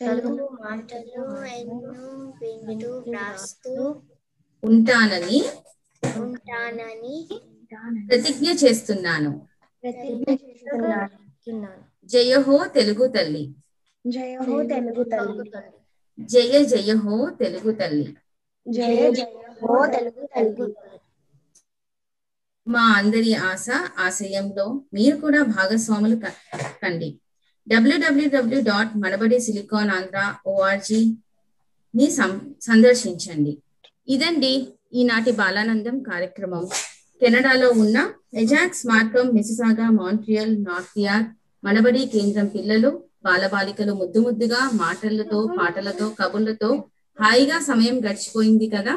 తెలుగు మాటలు ఎన్నో వింటూ వ్రాస్తూ ఉంటానని ఉంటానని ప్రతిజ్ఞ చేస్తున్నాను. ప్రతిజ్ఞ చేస్తున్నాను. జయహో తెలుగు తల్లి. జయ హో తెలుగు తల్లి. జయ జయహో తెలుగు తల్లి. జయ జయ హో తెలుగు తల్లి. మా అందరి ఆశ ఆశయంలో మీరు కూడా భాగస్వాములు కండి. W W W dot Manabadi silicon Andhra O R G ని సందర్శించండి. ఇదండి ఈనాటి బాలానందం కార్యక్రమం. కెనడాలో ఉన్న ఎజాక్స్ మార్కం మిసిసాగా మాంట్రియల్ నార్తియార్ మనబడి కేంద్రం పిల్లలు బాలబాలికలు ముద్దు ముద్దుగా మాటలతో పాటలతో కబుర్లతో హాయిగా సమయం గడిచిపోయింది కదా.